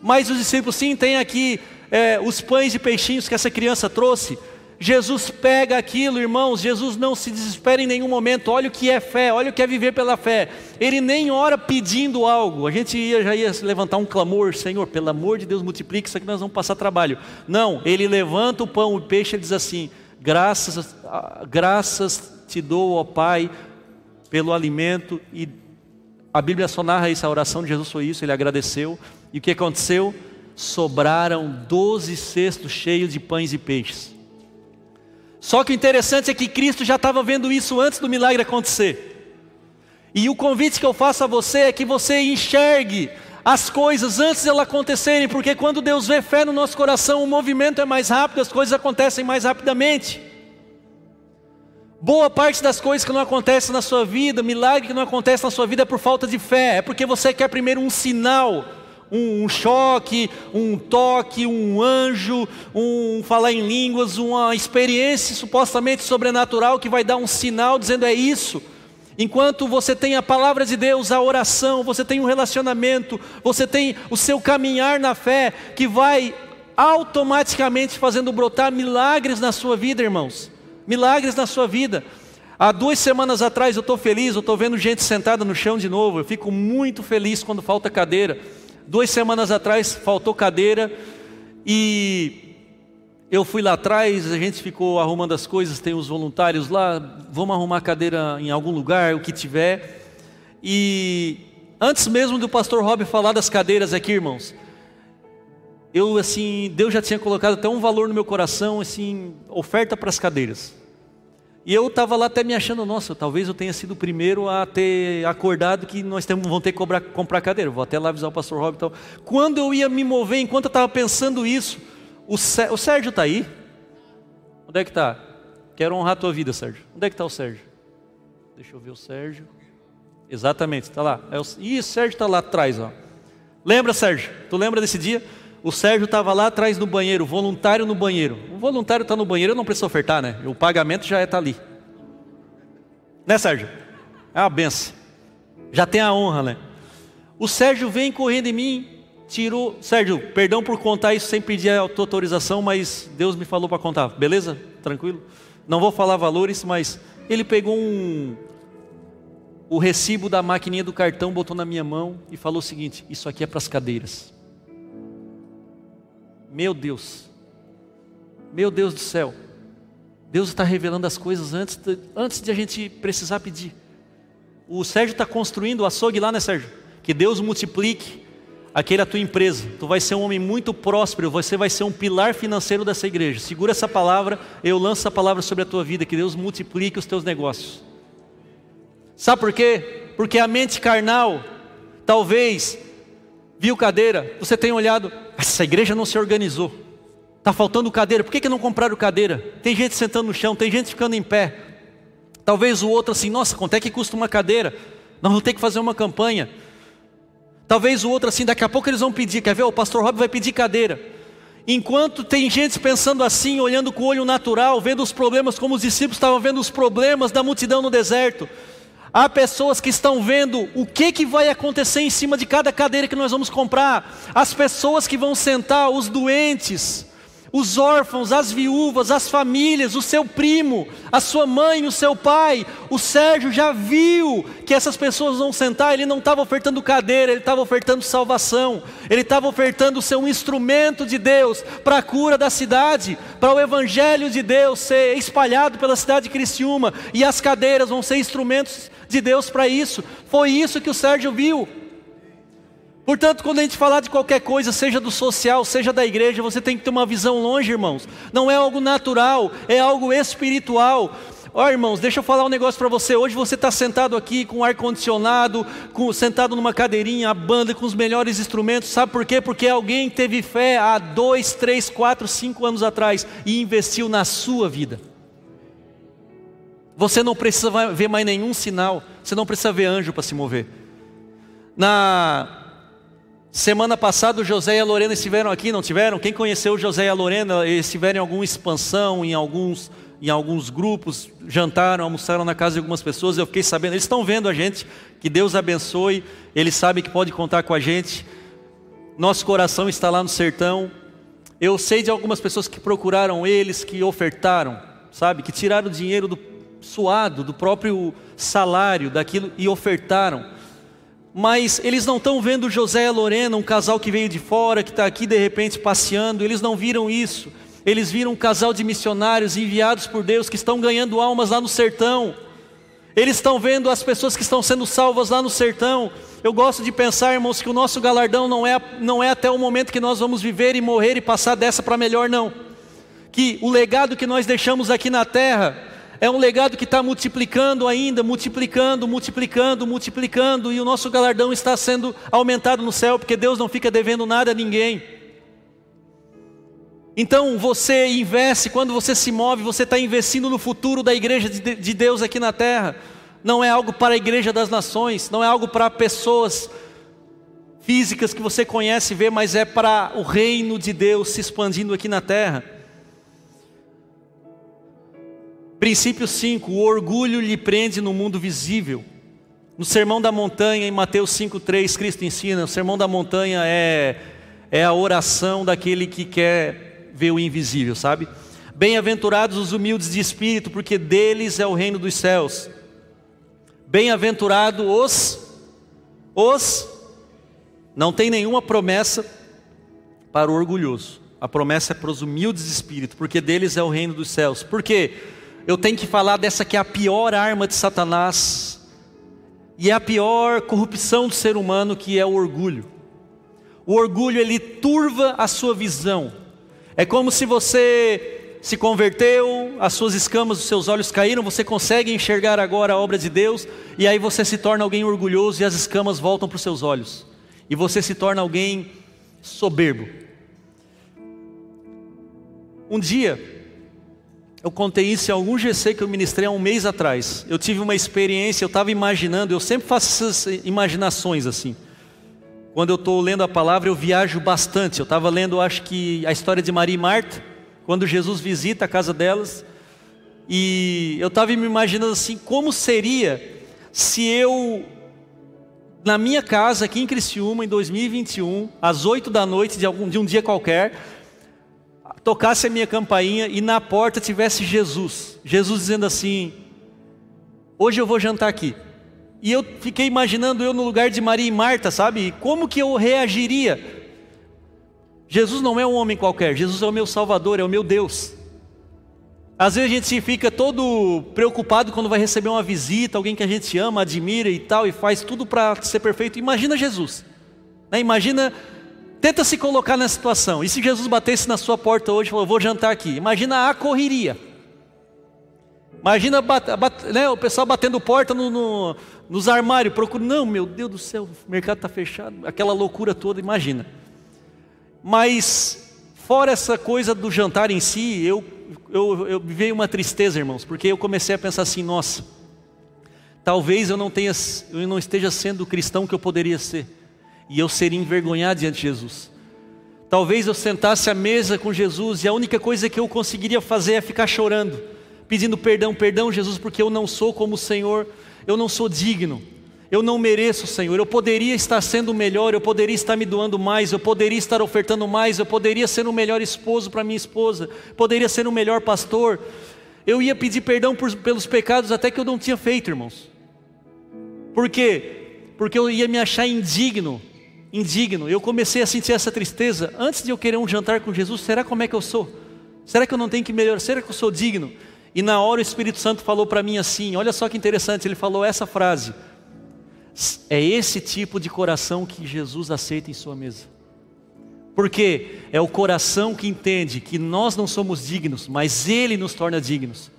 Mas os discípulos, sim, tem aqui é, os pães e peixinhos que essa criança trouxe. Jesus pega aquilo, irmãos. Jesus não se desespera em nenhum momento. Olha o que é fé, olha o que é viver pela fé. Ele nem ora pedindo algo. A gente ia, já ia levantar um clamor: Senhor, pelo amor de Deus, multiplique isso aqui, nós vamos passar trabalho. Não, ele levanta o pão o peixe e diz assim: Graças, graças te dou, ó Pai, pelo alimento. E a Bíblia só narra isso, a oração de Jesus foi isso. Ele agradeceu. E o que aconteceu? Sobraram doze cestos cheios de pães e peixes. Só que o interessante é que Cristo já estava vendo isso antes do milagre acontecer. E o convite que eu faço a você é que você enxergue as coisas antes de elas acontecerem, porque quando Deus vê fé no nosso coração, o movimento é mais rápido, as coisas acontecem mais rapidamente. Boa parte das coisas que não acontecem na sua vida, milagre que não acontece na sua vida é por falta de fé, é porque você quer primeiro um sinal, um, choque, um toque, um anjo, um falar em línguas, uma experiência supostamente sobrenatural que vai dar um sinal dizendo é isso. Enquanto você tem a palavra de Deus, a oração, você tem um relacionamento, você tem o seu caminhar na fé que vai automaticamente fazendo brotar milagres na sua vida, irmãos milagres na sua vida. Há duas semanas atrás eu estou feliz, eu estou vendo gente sentada no chão de novo. Eu fico muito feliz quando falta cadeira. Duas semanas atrás faltou cadeira e eu fui lá atrás, a gente ficou arrumando as coisas, tem os voluntários lá, vamos arrumar cadeira em algum lugar, o que tiver. E antes mesmo do pastor Rob falar das cadeiras aqui, irmãos, eu assim, Deus já tinha colocado até um valor no meu coração, assim, oferta para as cadeiras. E eu estava lá até me achando, nossa, talvez eu tenha sido o primeiro a ter acordado que nós temos, vamos ter que cobrar, comprar cadeira. Vou até lá avisar o pastor Rob. Então, quando eu ia me mover, enquanto eu estava pensando isso, o, o Sérgio está aí? Onde é que está? Quero honrar a tua vida, Sérgio. Onde é que está o Sérgio? Deixa eu ver o Sérgio. Exatamente, está lá. É o... Ih, o Sérgio está lá atrás. Ó. Lembra, Sérgio? Tu lembra desse dia? O Sérgio estava lá atrás no banheiro, voluntário no banheiro. O voluntário está no banheiro, eu não preciso ofertar, né? O pagamento já está ali. Né, Sérgio? É uma benção. Já tem a honra, né? O Sérgio vem correndo em mim, tirou. Sérgio, perdão por contar isso sem pedir a tua autorização, mas Deus me falou para contar, beleza? Tranquilo? Não vou falar valores, mas ele pegou um. O recibo da maquininha do cartão, botou na minha mão e falou o seguinte: Isso aqui é para as cadeiras. Meu Deus, meu Deus do céu, Deus está revelando as coisas antes de, antes de a gente precisar pedir. O Sérgio está construindo o açougue lá, né, Sérgio? Que Deus multiplique aquele a tua empresa. Tu vai ser um homem muito próspero, você vai ser um pilar financeiro dessa igreja. Segura essa palavra, eu lanço essa palavra sobre a tua vida, que Deus multiplique os teus negócios. Sabe por quê? Porque a mente carnal, talvez viu cadeira, você tem olhado, essa igreja não se organizou, está faltando cadeira, por que, que não compraram cadeira? Tem gente sentando no chão, tem gente ficando em pé. Talvez o outro assim, nossa, quanto é que custa uma cadeira? Nós vamos ter que fazer uma campanha. Talvez o outro assim, daqui a pouco eles vão pedir, quer ver? O pastor Rob vai pedir cadeira. Enquanto tem gente pensando assim, olhando com o olho natural, vendo os problemas como os discípulos estavam vendo os problemas da multidão no deserto. Há pessoas que estão vendo o que, que vai acontecer em cima de cada cadeira que nós vamos comprar. As pessoas que vão sentar, os doentes, os órfãos, as viúvas, as famílias, o seu primo, a sua mãe, o seu pai. O Sérgio já viu que essas pessoas vão sentar, ele não estava ofertando cadeira, ele estava ofertando salvação, ele estava ofertando ser um instrumento de Deus para a cura da cidade, para o evangelho de Deus ser espalhado pela cidade de Criciúma, e as cadeiras vão ser instrumentos de Deus para isso. Foi isso que o Sérgio viu. Portanto, quando a gente falar de qualquer coisa, seja do social, seja da igreja, você tem que ter uma visão longe, irmãos. Não é algo natural, é algo espiritual. Ó oh, irmãos, deixa eu falar um negócio para você. Hoje você está sentado aqui com ar condicionado, com, sentado numa cadeirinha, a banda com os melhores instrumentos. Sabe por quê? Porque alguém teve fé há dois, três, quatro, cinco anos atrás e investiu na sua vida. Você não precisa ver mais nenhum sinal, você não precisa ver anjo para se mover. Na semana passada, o José e a Lorena estiveram aqui, não tiveram? Quem conheceu o José e a Lorena, eles estiveram em alguma expansão, em alguns, em alguns grupos, jantaram, almoçaram na casa de algumas pessoas, eu fiquei sabendo, eles estão vendo a gente, que Deus abençoe, eles sabem que pode contar com a gente. Nosso coração está lá no sertão. Eu sei de algumas pessoas que procuraram eles, que ofertaram, sabe, que tiraram dinheiro do suado do próprio salário daquilo e ofertaram. Mas eles não estão vendo José e Lorena, um casal que veio de fora, que está aqui de repente passeando, eles não viram isso. Eles viram um casal de missionários enviados por Deus que estão ganhando almas lá no sertão. Eles estão vendo as pessoas que estão sendo salvas lá no sertão. Eu gosto de pensar, irmãos, que o nosso galardão não é, não é até o momento que nós vamos viver e morrer e passar dessa para melhor, não. Que o legado que nós deixamos aqui na terra é um legado que está multiplicando ainda, multiplicando, multiplicando, multiplicando, e o nosso galardão está sendo aumentado no céu, porque Deus não fica devendo nada a ninguém. Então você investe, quando você se move, você está investindo no futuro da igreja de Deus aqui na terra. Não é algo para a igreja das nações, não é algo para pessoas físicas que você conhece e vê, mas é para o reino de Deus se expandindo aqui na terra. Princípio 5: o orgulho lhe prende no mundo visível. No Sermão da Montanha, em Mateus 5,3, Cristo ensina: o Sermão da Montanha é, é a oração daquele que quer ver o invisível, sabe? Bem-aventurados os humildes de espírito, porque deles é o reino dos céus. Bem-aventurados os, os, não tem nenhuma promessa para o orgulhoso. A promessa é para os humildes de espírito, porque deles é o reino dos céus. Por quê? Eu tenho que falar dessa que é a pior arma de Satanás e é a pior corrupção do ser humano, que é o orgulho. O orgulho ele turva a sua visão. É como se você se converteu, as suas escamas dos seus olhos caíram, você consegue enxergar agora a obra de Deus, e aí você se torna alguém orgulhoso e as escamas voltam para os seus olhos. E você se torna alguém soberbo. Um dia, eu contei isso em algum GC que eu ministrei há um mês atrás. Eu tive uma experiência, eu estava imaginando, eu sempre faço essas imaginações assim. Quando eu estou lendo a palavra, eu viajo bastante. Eu estava lendo, acho que, a história de Maria e Marta, quando Jesus visita a casa delas. E eu estava me imaginando assim, como seria se eu, na minha casa aqui em Criciúma, em 2021, às 8 da noite de, algum, de um dia qualquer, tocasse a minha campainha e na porta tivesse Jesus. Jesus dizendo assim: Hoje eu vou jantar aqui. E eu fiquei imaginando eu no lugar de Maria e Marta, sabe? Como que eu reagiria? Jesus não é um homem qualquer, Jesus é o meu Salvador, é o meu Deus. Às vezes a gente fica todo preocupado quando vai receber uma visita, alguém que a gente ama, admira e tal, e faz tudo para ser perfeito. Imagina Jesus. Né? Imagina Tenta se colocar nessa situação. E se Jesus batesse na sua porta hoje e falou: Vou jantar aqui? Imagina a correria. Imagina bat, bat, né, o pessoal batendo porta no, no, nos armários, procurando. Não, meu Deus do céu, o mercado está fechado. Aquela loucura toda, imagina. Mas, fora essa coisa do jantar em si, eu, eu, eu veio uma tristeza, irmãos, porque eu comecei a pensar assim: nossa, talvez eu não, tenha, eu não esteja sendo o cristão que eu poderia ser e eu seria envergonhado diante de Jesus. Talvez eu sentasse à mesa com Jesus e a única coisa que eu conseguiria fazer é ficar chorando, pedindo perdão, perdão, Jesus, porque eu não sou como o Senhor, eu não sou digno, eu não mereço, Senhor. Eu poderia estar sendo melhor, eu poderia estar me doando mais, eu poderia estar ofertando mais, eu poderia ser um melhor esposo para minha esposa, poderia ser um melhor pastor. Eu ia pedir perdão por, pelos pecados até que eu não tinha feito, irmãos. Por quê? Porque eu ia me achar indigno indigno. Eu comecei a sentir essa tristeza antes de eu querer um jantar com Jesus. Será como é que eu sou? Será que eu não tenho que melhorar? Será que eu sou digno? E na hora o Espírito Santo falou para mim assim: olha só que interessante, ele falou essa frase. É esse tipo de coração que Jesus aceita em sua mesa. Porque é o coração que entende que nós não somos dignos, mas Ele nos torna dignos.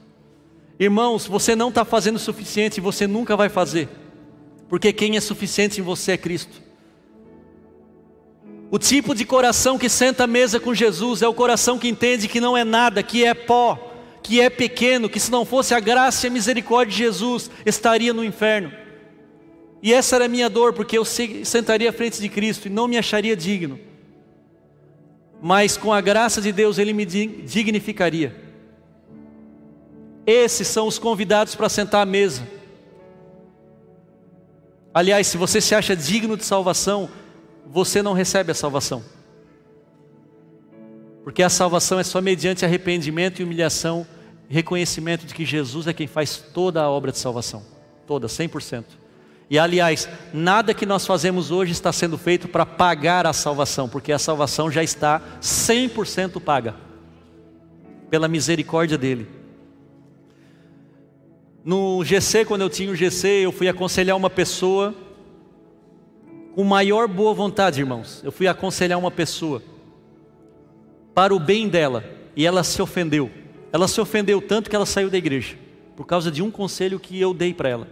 Irmãos, você não está fazendo o suficiente e você nunca vai fazer, porque quem é suficiente em você é Cristo. O tipo de coração que senta à mesa com Jesus é o coração que entende que não é nada, que é pó, que é pequeno, que se não fosse a graça e a misericórdia de Jesus, estaria no inferno. E essa era a minha dor, porque eu sentaria à frente de Cristo e não me acharia digno. Mas com a graça de Deus ele me dignificaria. Esses são os convidados para sentar à mesa. Aliás, se você se acha digno de salvação, você não recebe a salvação. Porque a salvação é só mediante arrependimento e humilhação, reconhecimento de que Jesus é quem faz toda a obra de salvação, toda, 100%. E aliás, nada que nós fazemos hoje está sendo feito para pagar a salvação, porque a salvação já está 100% paga, pela misericórdia dEle. No GC, quando eu tinha o GC, eu fui aconselhar uma pessoa com maior boa vontade, irmãos, eu fui aconselhar uma pessoa para o bem dela e ela se ofendeu. Ela se ofendeu tanto que ela saiu da igreja por causa de um conselho que eu dei para ela.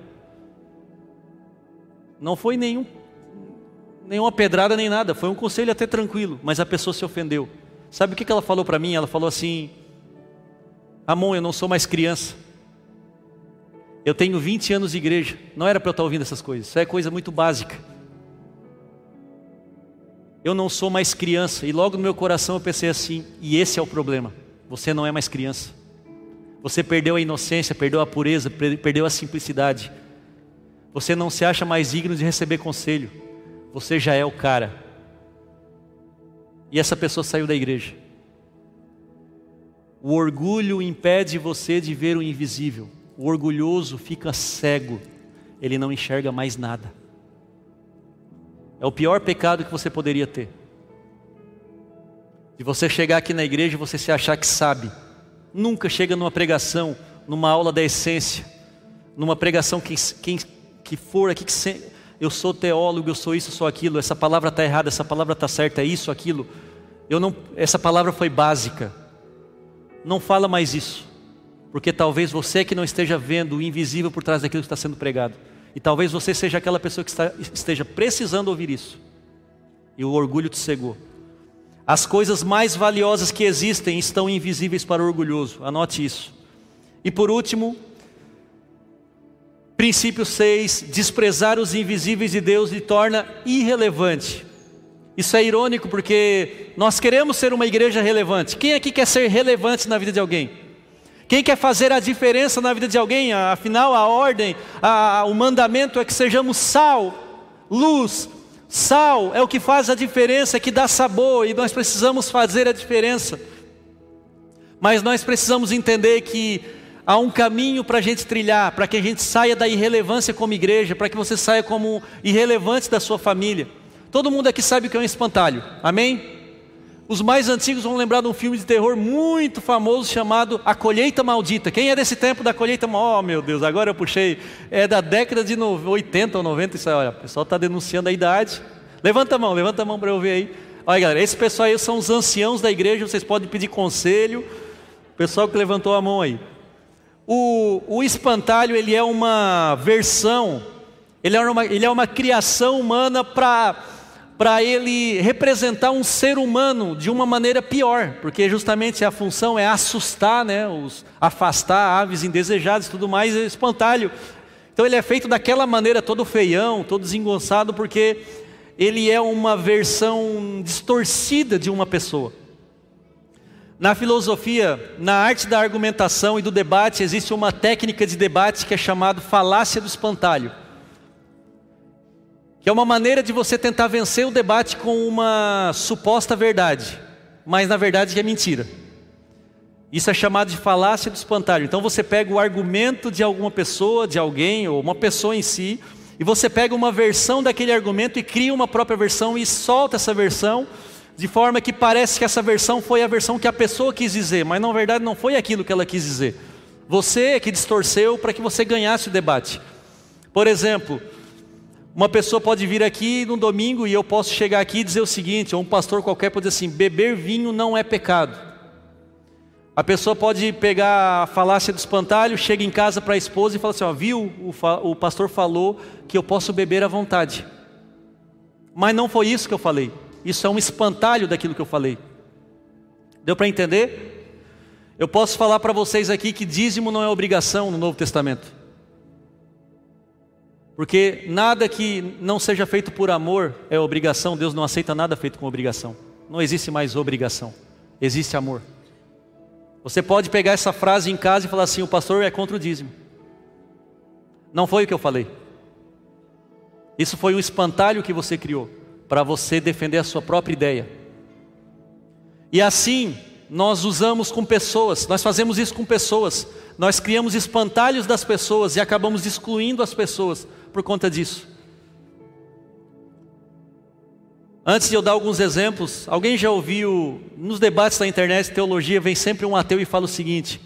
Não foi nenhum nenhuma pedrada nem nada, foi um conselho até tranquilo, mas a pessoa se ofendeu. Sabe o que ela falou para mim? Ela falou assim: Amon, eu não sou mais criança. Eu tenho 20 anos de igreja. Não era para eu estar ouvindo essas coisas. Isso é coisa muito básica. Eu não sou mais criança. E logo no meu coração eu pensei assim: e esse é o problema. Você não é mais criança. Você perdeu a inocência, perdeu a pureza, perdeu a simplicidade. Você não se acha mais digno de receber conselho. Você já é o cara. E essa pessoa saiu da igreja. O orgulho impede você de ver o invisível. O orgulhoso fica cego. Ele não enxerga mais nada. É o pior pecado que você poderia ter. De você chegar aqui na igreja e você se achar que sabe. Nunca chega numa pregação, numa aula da essência, numa pregação que, quem, que for aqui, que se, eu sou teólogo, eu sou isso, eu sou aquilo, essa palavra está errada, essa palavra está certa, é isso, aquilo. Eu não, essa palavra foi básica. Não fala mais isso, porque talvez você que não esteja vendo o invisível por trás daquilo que está sendo pregado. E talvez você seja aquela pessoa que está, esteja precisando ouvir isso. E o orgulho te cegou. As coisas mais valiosas que existem estão invisíveis para o orgulhoso. Anote isso. E por último, Princípio 6: desprezar os invisíveis de Deus lhe torna irrelevante. Isso é irônico porque nós queremos ser uma igreja relevante. Quem aqui quer ser relevante na vida de alguém? Quem quer fazer a diferença na vida de alguém? Afinal, a ordem, a, o mandamento é que sejamos sal, luz. Sal é o que faz a diferença, é que dá sabor, e nós precisamos fazer a diferença. Mas nós precisamos entender que há um caminho para a gente trilhar, para que a gente saia da irrelevância como igreja, para que você saia como irrelevante da sua família. Todo mundo aqui sabe o que é um espantalho, amém? Os mais antigos vão lembrar de um filme de terror muito famoso chamado A Colheita Maldita. Quem é desse tempo da colheita maldita? Oh, meu Deus, agora eu puxei. É da década de 80 ou 90. Isso aí, olha, o pessoal está denunciando a idade. Levanta a mão, levanta a mão para eu ver aí. Olha, galera, esse pessoal aí são os anciãos da igreja, vocês podem pedir conselho. O pessoal que levantou a mão aí. O, o espantalho ele é uma versão, ele é uma, ele é uma criação humana para para ele representar um ser humano de uma maneira pior, porque justamente a função é assustar, né, os, afastar aves indesejadas e tudo mais, é espantalho. Então ele é feito daquela maneira, todo feião, todo desengonçado, porque ele é uma versão distorcida de uma pessoa. Na filosofia, na arte da argumentação e do debate, existe uma técnica de debate que é chamada falácia do espantalho. Que é uma maneira de você tentar vencer o debate com uma suposta verdade, mas na verdade é mentira. Isso é chamado de falácia do espantalho. Então você pega o argumento de alguma pessoa, de alguém, ou uma pessoa em si, e você pega uma versão daquele argumento e cria uma própria versão e solta essa versão de forma que parece que essa versão foi a versão que a pessoa quis dizer, mas na verdade não foi aquilo que ela quis dizer. Você é que distorceu para que você ganhasse o debate. Por exemplo, uma pessoa pode vir aqui no domingo e eu posso chegar aqui e dizer o seguinte, ou um pastor qualquer pode dizer assim: beber vinho não é pecado. A pessoa pode pegar a falácia do espantalho, chega em casa para a esposa e fala assim: ó, viu, o, o pastor falou que eu posso beber à vontade. Mas não foi isso que eu falei. Isso é um espantalho daquilo que eu falei. Deu para entender? Eu posso falar para vocês aqui que dízimo não é obrigação no Novo Testamento. Porque nada que não seja feito por amor é obrigação, Deus não aceita nada feito com obrigação. Não existe mais obrigação, existe amor. Você pode pegar essa frase em casa e falar assim: o pastor é contra o dízimo. Não foi o que eu falei. Isso foi um espantalho que você criou para você defender a sua própria ideia. E assim, nós usamos com pessoas, nós fazemos isso com pessoas, nós criamos espantalhos das pessoas e acabamos excluindo as pessoas por conta disso. Antes de eu dar alguns exemplos, alguém já ouviu, nos debates da internet, teologia, vem sempre um ateu e fala o seguinte: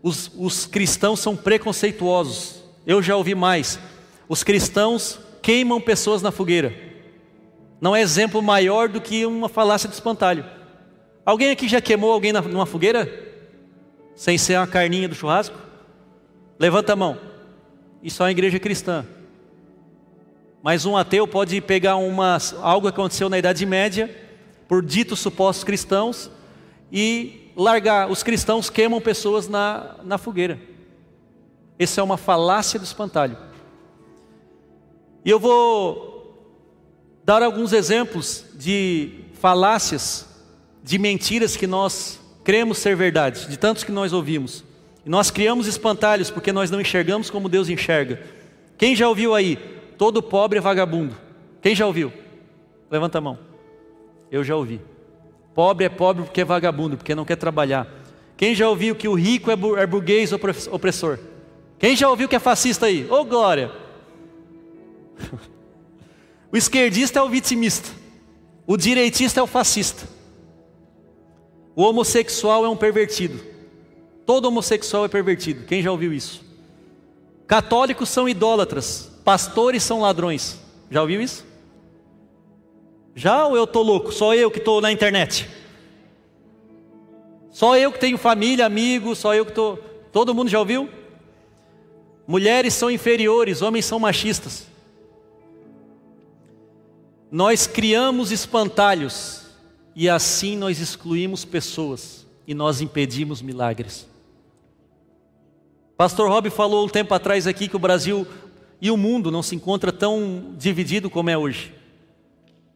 os, os cristãos são preconceituosos. Eu já ouvi mais, os cristãos queimam pessoas na fogueira. Não é exemplo maior do que uma falácia do espantalho. Alguém aqui já queimou alguém numa fogueira? Sem ser uma carninha do churrasco? Levanta a mão. Isso é uma igreja cristã. Mas um ateu pode pegar uma, algo que aconteceu na Idade Média, por ditos supostos cristãos, e largar. Os cristãos queimam pessoas na, na fogueira. Essa é uma falácia do espantalho. E eu vou dar alguns exemplos de falácias, de mentiras que nós cremos ser verdade, de tantos que nós ouvimos. E nós criamos espantalhos porque nós não enxergamos como Deus enxerga. Quem já ouviu aí? Todo pobre é vagabundo. Quem já ouviu? Levanta a mão. Eu já ouvi. Pobre é pobre porque é vagabundo, porque não quer trabalhar. Quem já ouviu que o rico é, é burguês opressor? Quem já ouviu que é fascista aí? Ô oh, glória! <laughs> o esquerdista é o vitimista. O direitista é o fascista. O homossexual é um pervertido. Todo homossexual é pervertido. Quem já ouviu isso? Católicos são idólatras. Pastores são ladrões. Já ouviu isso? Já ou eu estou louco? Só eu que estou na internet? Só eu que tenho família, amigos, só eu que estou. Todo mundo já ouviu? Mulheres são inferiores, homens são machistas. Nós criamos espantalhos e assim nós excluímos pessoas e nós impedimos milagres. Pastor Rob falou um tempo atrás aqui que o Brasil e o mundo não se encontra tão dividido como é hoje.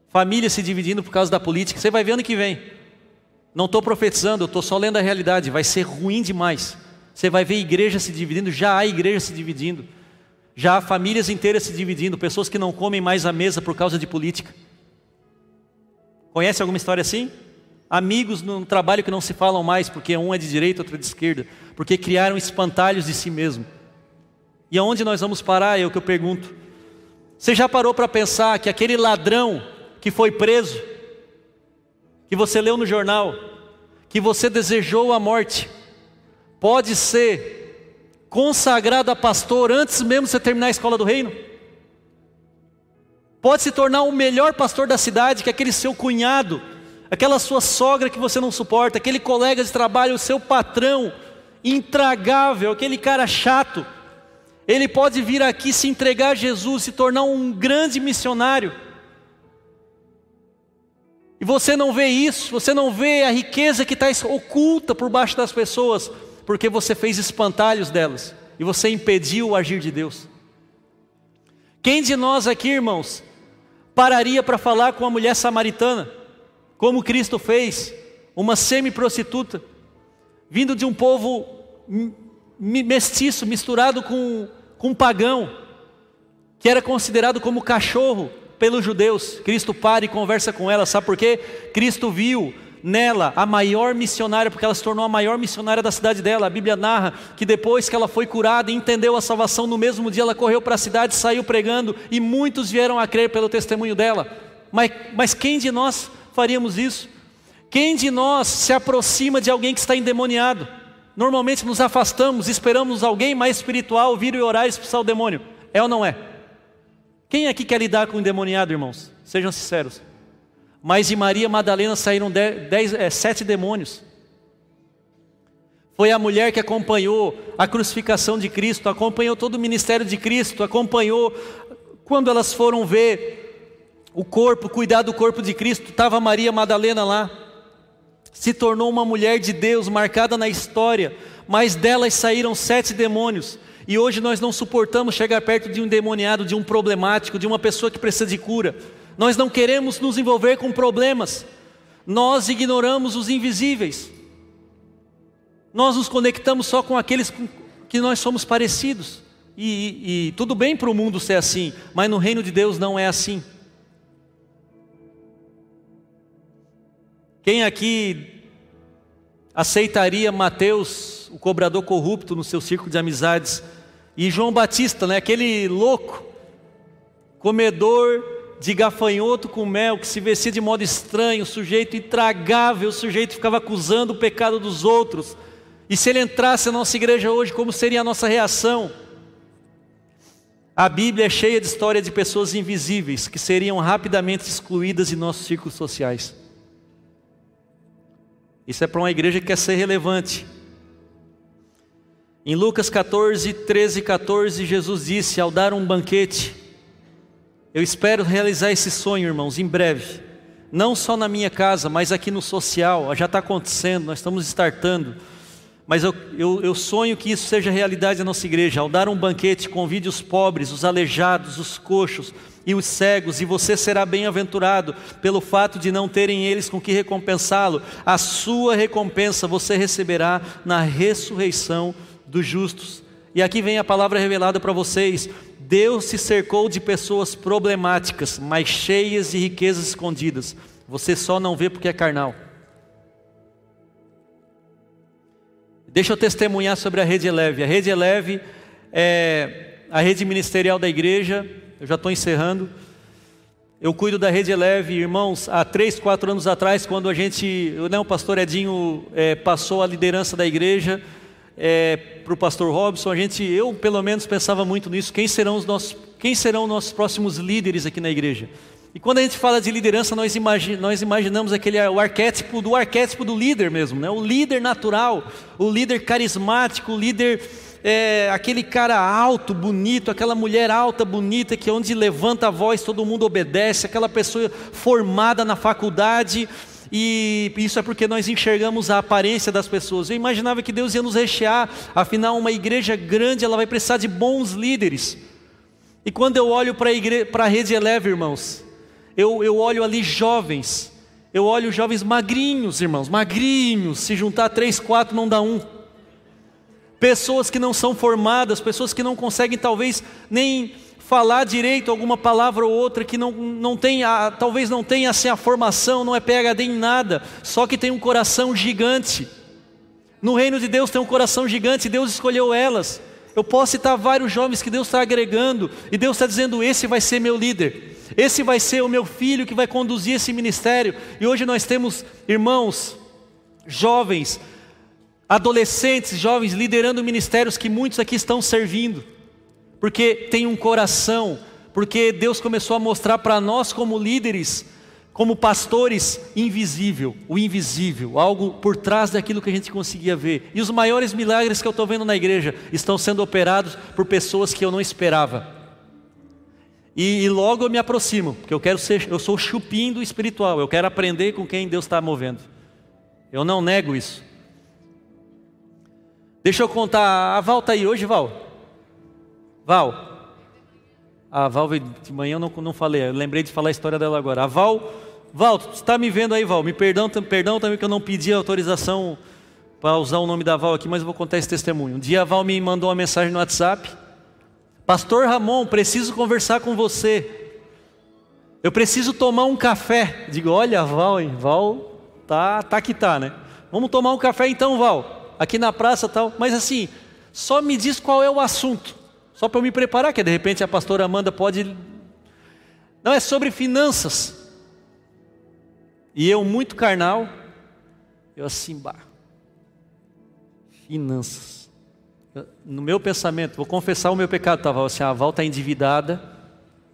Família se dividindo por causa da política. Você vai ver ano que vem. Não estou profetizando, estou só lendo a realidade. Vai ser ruim demais. Você vai ver igreja se dividindo, já há igreja se dividindo. Já há famílias inteiras se dividindo, pessoas que não comem mais à mesa por causa de política. Conhece alguma história assim? Amigos no trabalho que não se falam mais, porque um é de direita, outro é de esquerda, porque criaram espantalhos de si mesmo. E aonde nós vamos parar é o que eu pergunto. Você já parou para pensar que aquele ladrão que foi preso, que você leu no jornal, que você desejou a morte, pode ser consagrado a pastor antes mesmo de você terminar a escola do reino? Pode se tornar o melhor pastor da cidade que aquele seu cunhado, aquela sua sogra que você não suporta, aquele colega de trabalho, o seu patrão intragável, aquele cara chato. Ele pode vir aqui se entregar a Jesus, se tornar um grande missionário. E você não vê isso, você não vê a riqueza que está oculta por baixo das pessoas, porque você fez espantalhos delas e você impediu o agir de Deus. Quem de nós aqui, irmãos, pararia para falar com a mulher samaritana, como Cristo fez, uma semi-prostituta, vindo de um povo mestiço, misturado com, com um pagão, que era considerado como cachorro, pelos judeus. Cristo para e conversa com ela, sabe por quê? Cristo viu nela a maior missionária, porque ela se tornou a maior missionária da cidade dela. A Bíblia narra que depois que ela foi curada e entendeu a salvação, no mesmo dia ela correu para a cidade, saiu pregando e muitos vieram a crer pelo testemunho dela. Mas, mas quem de nós faríamos isso? Quem de nós se aproxima de alguém que está endemoniado? Normalmente nos afastamos, esperamos alguém mais espiritual vir e orar e expulsar o demônio. É ou não é? Quem aqui quer lidar com o endemoniado, irmãos? Sejam sinceros. Mas de Maria Madalena saíram dez, dez, é, sete demônios. Foi a mulher que acompanhou a crucificação de Cristo, acompanhou todo o ministério de Cristo, acompanhou quando elas foram ver o corpo, cuidar do corpo de Cristo, estava Maria Madalena lá. Se tornou uma mulher de Deus, marcada na história, mas delas saíram sete demônios. E hoje nós não suportamos chegar perto de um demoniado, de um problemático, de uma pessoa que precisa de cura. Nós não queremos nos envolver com problemas. Nós ignoramos os invisíveis. Nós nos conectamos só com aqueles com que nós somos parecidos. E, e, e tudo bem para o mundo ser assim, mas no reino de Deus não é assim. Quem aqui aceitaria Mateus, o cobrador corrupto, no seu círculo de amizades, e João Batista, né, aquele louco, comedor de gafanhoto com mel, que se vestia de modo estranho, sujeito intragável, o sujeito ficava acusando o pecado dos outros. E se ele entrasse na nossa igreja hoje, como seria a nossa reação? A Bíblia é cheia de história de pessoas invisíveis que seriam rapidamente excluídas de nossos círculos sociais. Isso é para uma igreja que quer ser relevante. Em Lucas 14, 13 e 14, Jesus disse: Ao dar um banquete, eu espero realizar esse sonho, irmãos, em breve. não só na minha casa, mas aqui no social, já está acontecendo, nós estamos startando. Mas eu, eu, eu, sonho que isso seja realidade na nossa igreja. Ao dar um banquete, convide os pobres, os aleijados, os coxos e os cegos, e você será bem-aventurado pelo fato de não terem eles com que recompensá-lo. A sua recompensa você receberá na ressurreição dos justos. E aqui vem a palavra revelada para vocês. Deus se cercou de pessoas problemáticas, mas cheias de riquezas escondidas. Você só não vê porque é carnal. Deixa eu testemunhar sobre a Rede Eleve. A Rede Eleve é a rede ministerial da igreja. Eu já estou encerrando. Eu cuido da Rede Eleve, irmãos, há três, quatro anos atrás, quando a gente, né, o pastor Edinho é, passou a liderança da igreja, é, para o pastor Robson, a gente, eu pelo menos pensava muito nisso, quem serão os nossos, quem serão nossos próximos líderes aqui na igreja? E quando a gente fala de liderança, nós, imagi nós imaginamos aquele o arquétipo do arquétipo do líder mesmo, né? o líder natural, o líder carismático, o líder é, aquele cara alto, bonito, aquela mulher alta, bonita, que onde levanta a voz todo mundo obedece, aquela pessoa formada na faculdade, e isso é porque nós enxergamos a aparência das pessoas. Eu imaginava que Deus ia nos rechear, afinal, uma igreja grande ela vai precisar de bons líderes. E quando eu olho para a rede Eleve, irmãos, eu, eu olho ali jovens, eu olho jovens magrinhos, irmãos, magrinhos, se juntar três, quatro não dá um. Pessoas que não são formadas, pessoas que não conseguem talvez nem falar direito alguma palavra ou outra que não, não tem, a, talvez não tenha assim a formação, não é PhD em nada, só que tem um coração gigante. No reino de Deus tem um coração gigante, Deus escolheu elas. Eu posso citar vários jovens que Deus está agregando, e Deus está dizendo: esse vai ser meu líder, esse vai ser o meu filho que vai conduzir esse ministério. E hoje nós temos irmãos, jovens, adolescentes, jovens liderando ministérios que muitos aqui estão servindo porque tem um coração, porque Deus começou a mostrar para nós, como líderes, como pastores, invisível, o invisível, algo por trás daquilo que a gente conseguia ver. E os maiores milagres que eu estou vendo na igreja estão sendo operados por pessoas que eu não esperava. E, e, logo eu me aproximo, porque eu quero ser, eu sou chupim do espiritual, eu quero aprender com quem Deus está movendo. Eu não nego isso. Deixa eu contar, a Val está aí hoje, Val? Val. A Val de manhã, eu não, não falei, eu lembrei de falar a história dela agora. A Val, Val, você está me vendo aí, Val? Me perdão, perdão também que eu não pedi autorização para usar o nome da Val aqui, mas eu vou contar esse testemunho. Um dia a Val me mandou uma mensagem no WhatsApp. Pastor Ramon, preciso conversar com você. Eu preciso tomar um café. Digo, olha, Val, hein? Val, tá, tá que tá, né? Vamos tomar um café então, Val. Aqui na praça tal. Mas assim, só me diz qual é o assunto. Só para eu me preparar, que de repente a pastora Amanda pode. Não, é sobre finanças. E eu, muito carnal, eu assim, bah. Finanças. No meu pensamento, vou confessar o meu pecado, estava assim, a Val está endividada,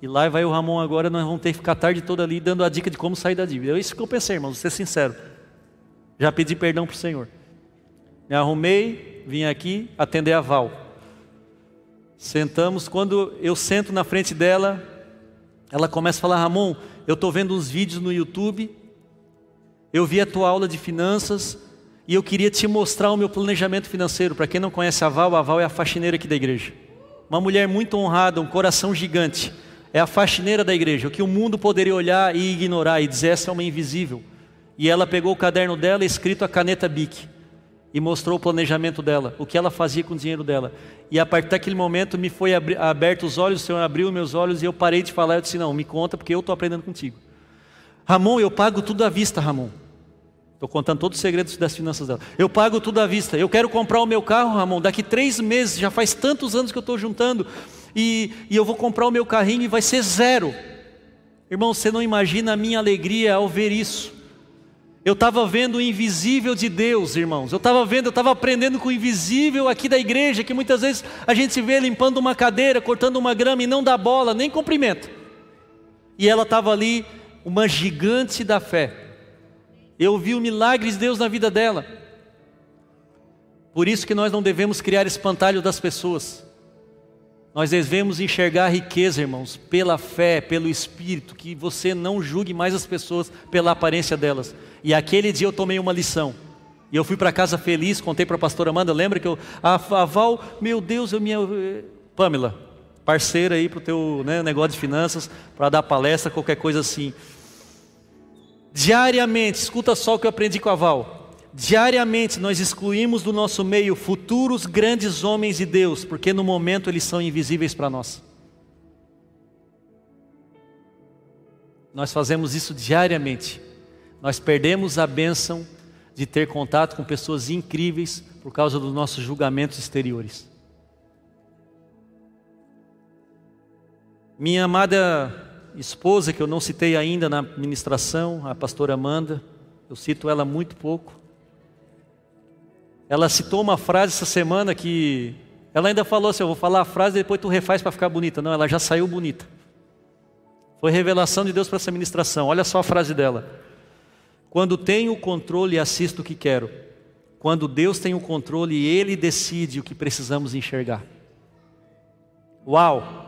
e lá vai o Ramon agora, nós vamos ter que ficar a tarde toda ali dando a dica de como sair da dívida. É isso que eu pensei, irmão, vou ser sincero. Já pedi perdão para o Senhor. Me arrumei, vim aqui atender a Val. Sentamos, quando eu sento na frente dela, ela começa a falar: Ramon, eu estou vendo uns vídeos no YouTube, eu vi a tua aula de finanças e eu queria te mostrar o meu planejamento financeiro. Para quem não conhece a Val, a Val é a faxineira aqui da igreja. Uma mulher muito honrada, um coração gigante. É a faxineira da igreja, o que o mundo poderia olhar e ignorar e dizer: essa é uma invisível. E ela pegou o caderno dela, escrito a caneta Bic e mostrou o planejamento dela, o que ela fazia com o dinheiro dela. E a partir daquele momento me foi aberto os olhos, o Senhor abriu meus olhos e eu parei de falar. Eu disse: Não, me conta, porque eu estou aprendendo contigo. Ramon, eu pago tudo à vista, Ramon. Estou contando todos os segredos das finanças dela. Eu pago tudo à vista. Eu quero comprar o meu carro, Ramon. Daqui três meses, já faz tantos anos que eu estou juntando. E, e eu vou comprar o meu carrinho e vai ser zero. Irmão, você não imagina a minha alegria ao ver isso. Eu estava vendo o invisível de Deus, irmãos. Eu estava vendo, eu estava aprendendo com o invisível aqui da igreja, que muitas vezes a gente se vê limpando uma cadeira, cortando uma grama e não dá bola, nem cumprimenta. E ela estava ali, uma gigante da fé. Eu vi o milagre de Deus na vida dela. Por isso que nós não devemos criar espantalho das pessoas. Nós devemos enxergar a riqueza, irmãos, pela fé, pelo Espírito, que você não julgue mais as pessoas pela aparência delas. E aquele dia eu tomei uma lição. E eu fui para casa feliz, contei para a pastora Amanda, lembra que eu. A, a Val, meu Deus, eu me. Pamela, parceira aí para o teu né, negócio de finanças, para dar palestra, qualquer coisa assim. Diariamente, escuta só o que eu aprendi com a Val. Diariamente nós excluímos do nosso meio futuros grandes homens de Deus, porque no momento eles são invisíveis para nós. Nós fazemos isso diariamente. Nós perdemos a bênção de ter contato com pessoas incríveis por causa dos nossos julgamentos exteriores. Minha amada esposa, que eu não citei ainda na ministração, a pastora Amanda, eu cito ela muito pouco. Ela citou uma frase essa semana que ela ainda falou assim: Eu vou falar a frase e depois tu refaz para ficar bonita. Não, ela já saiu bonita. Foi revelação de Deus para essa ministração. Olha só a frase dela: Quando tenho o controle, assisto o que quero. Quando Deus tem o controle, Ele decide o que precisamos enxergar. Uau!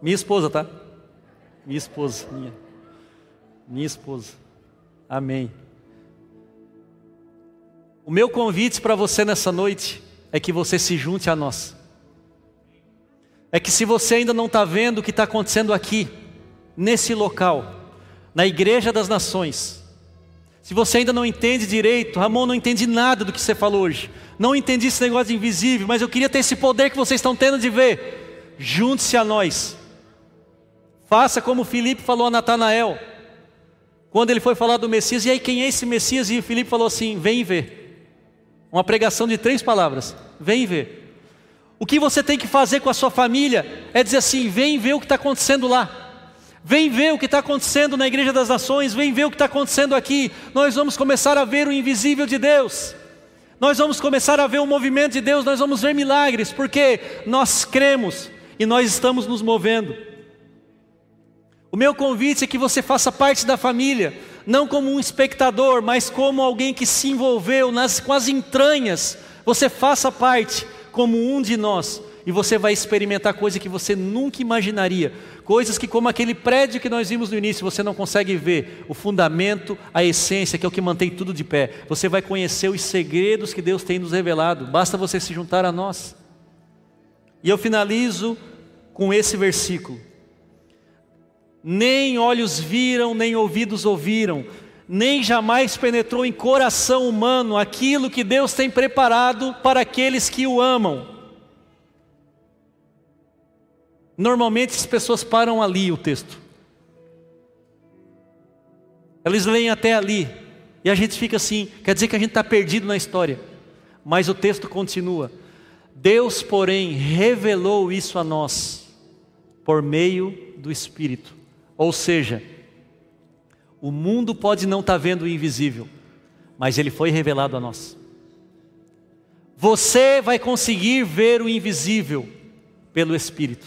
Minha esposa, tá? Minha esposa, minha. Minha esposa. Amém. O meu convite para você nessa noite é que você se junte a nós. É que se você ainda não está vendo o que está acontecendo aqui, nesse local, na Igreja das Nações, se você ainda não entende direito, Ramon, não entendi nada do que você falou hoje, não entendi esse negócio de invisível, mas eu queria ter esse poder que vocês estão tendo de ver. Junte-se a nós. Faça como Filipe falou a Natanael, quando ele foi falar do Messias, e aí quem é esse Messias? E Filipe falou assim: vem ver. Uma pregação de três palavras: vem ver. O que você tem que fazer com a sua família é dizer assim: vem ver o que está acontecendo lá. Vem ver o que está acontecendo na Igreja das Nações, vem ver o que está acontecendo aqui. Nós vamos começar a ver o invisível de Deus. Nós vamos começar a ver o movimento de Deus, nós vamos ver milagres, porque nós cremos e nós estamos nos movendo. O meu convite é que você faça parte da família, não como um espectador, mas como alguém que se envolveu nas, com as entranhas. Você faça parte como um de nós e você vai experimentar coisas que você nunca imaginaria. Coisas que, como aquele prédio que nós vimos no início, você não consegue ver o fundamento, a essência, que é o que mantém tudo de pé. Você vai conhecer os segredos que Deus tem nos revelado, basta você se juntar a nós. E eu finalizo com esse versículo nem olhos viram, nem ouvidos ouviram, nem jamais penetrou em coração humano aquilo que Deus tem preparado para aqueles que o amam. Normalmente as pessoas param ali o texto. Eles leem até ali. E a gente fica assim, quer dizer que a gente está perdido na história. Mas o texto continua. Deus, porém, revelou isso a nós por meio do Espírito. Ou seja, o mundo pode não estar tá vendo o invisível, mas ele foi revelado a nós. Você vai conseguir ver o invisível pelo Espírito.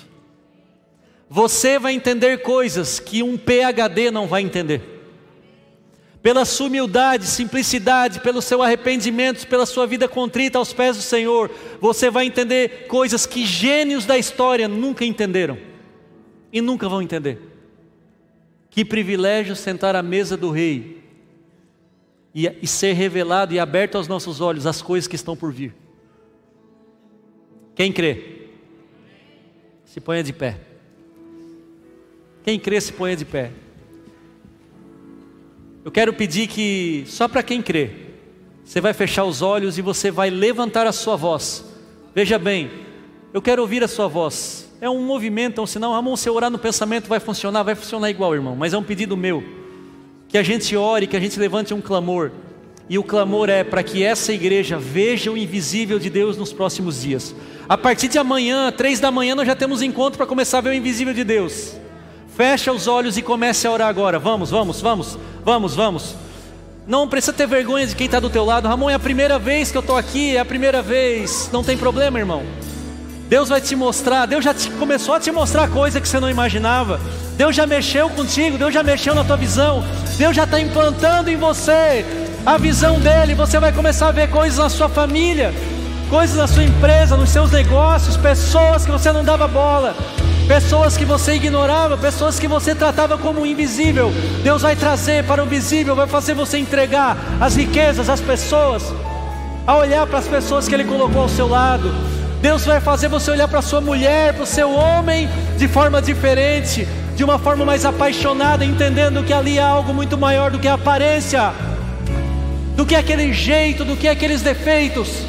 Você vai entender coisas que um PhD não vai entender. Pela sua humildade, simplicidade, pelo seu arrependimento, pela sua vida contrita aos pés do Senhor, você vai entender coisas que gênios da história nunca entenderam e nunca vão entender. Que privilégio sentar à mesa do Rei e, e ser revelado e aberto aos nossos olhos as coisas que estão por vir. Quem crê? Se ponha de pé. Quem crê, se ponha de pé. Eu quero pedir que, só para quem crê, você vai fechar os olhos e você vai levantar a sua voz. Veja bem, eu quero ouvir a sua voz. É um movimento, é um sinal. Ramon, se eu orar no pensamento vai funcionar, vai funcionar igual, irmão. Mas é um pedido meu. Que a gente ore, que a gente levante um clamor. E o clamor é para que essa igreja veja o invisível de Deus nos próximos dias. A partir de amanhã, três da manhã, nós já temos encontro para começar a ver o invisível de Deus. Fecha os olhos e comece a orar agora. Vamos, vamos, vamos, vamos, vamos. Não precisa ter vergonha de quem está do teu lado. Ramon, é a primeira vez que eu estou aqui, é a primeira vez. Não tem problema, irmão. Deus vai te mostrar, Deus já te, começou a te mostrar coisa que você não imaginava. Deus já mexeu contigo, Deus já mexeu na tua visão, Deus já está implantando em você a visão dele. Você vai começar a ver coisas na sua família, coisas na sua empresa, nos seus negócios, pessoas que você não dava bola, pessoas que você ignorava, pessoas que você tratava como invisível. Deus vai trazer para o visível, vai fazer você entregar as riquezas, as pessoas, a olhar para as pessoas que Ele colocou ao seu lado. Deus vai fazer você olhar para sua mulher, para o seu homem de forma diferente, de uma forma mais apaixonada, entendendo que ali há algo muito maior do que a aparência, do que aquele jeito, do que aqueles defeitos.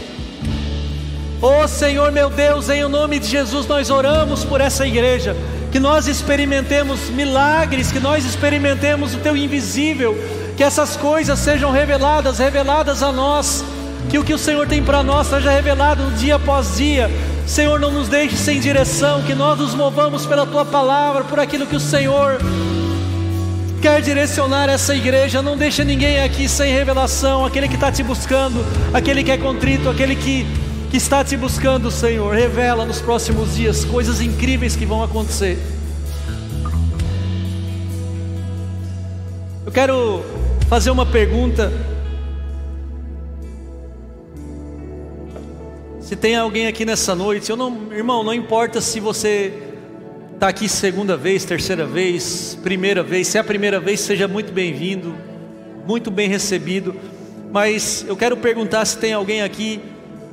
Oh Senhor meu Deus, em nome de Jesus nós oramos por essa igreja, que nós experimentemos milagres, que nós experimentemos o Teu invisível, que essas coisas sejam reveladas, reveladas a nós, que o que o Senhor tem para nós seja revelado dia após dia. Senhor, não nos deixe sem direção, que nós nos movamos pela Tua palavra, por aquilo que o Senhor quer direcionar essa igreja. Não deixe ninguém aqui sem revelação, aquele que está te buscando, aquele que é contrito, aquele que que está te buscando, Senhor. Revela nos próximos dias coisas incríveis que vão acontecer. Eu quero fazer uma pergunta. Se tem alguém aqui nessa noite, eu não, irmão, não importa se você está aqui segunda vez, terceira vez, primeira vez, se é a primeira vez, seja muito bem-vindo, muito bem recebido. Mas eu quero perguntar se tem alguém aqui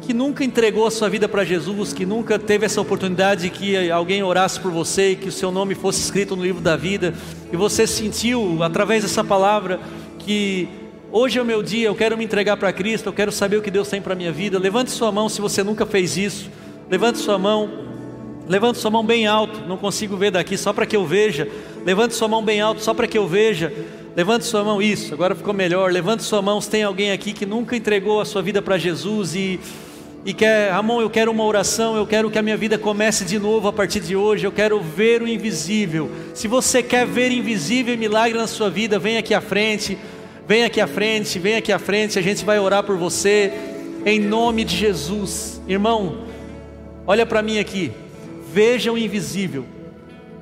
que nunca entregou a sua vida para Jesus, que nunca teve essa oportunidade que alguém orasse por você que o seu nome fosse escrito no livro da vida, e você sentiu através dessa palavra que hoje é o meu dia, eu quero me entregar para Cristo, eu quero saber o que Deus tem para a minha vida. Levante sua mão se você nunca fez isso. Levante sua mão. Levante sua mão bem alto, não consigo ver daqui, só para que eu veja. Levante sua mão bem alto, só para que eu veja. Levante sua mão, isso, agora ficou melhor. Levante sua mão se tem alguém aqui que nunca entregou a sua vida para Jesus e e quer, Ramon, eu quero uma oração, eu quero que a minha vida comece de novo a partir de hoje, eu quero ver o invisível. Se você quer ver invisível e milagre na sua vida, vem aqui à frente, vem aqui à frente, vem aqui à frente, a gente vai orar por você, em nome de Jesus. Irmão, olha para mim aqui, veja o invisível.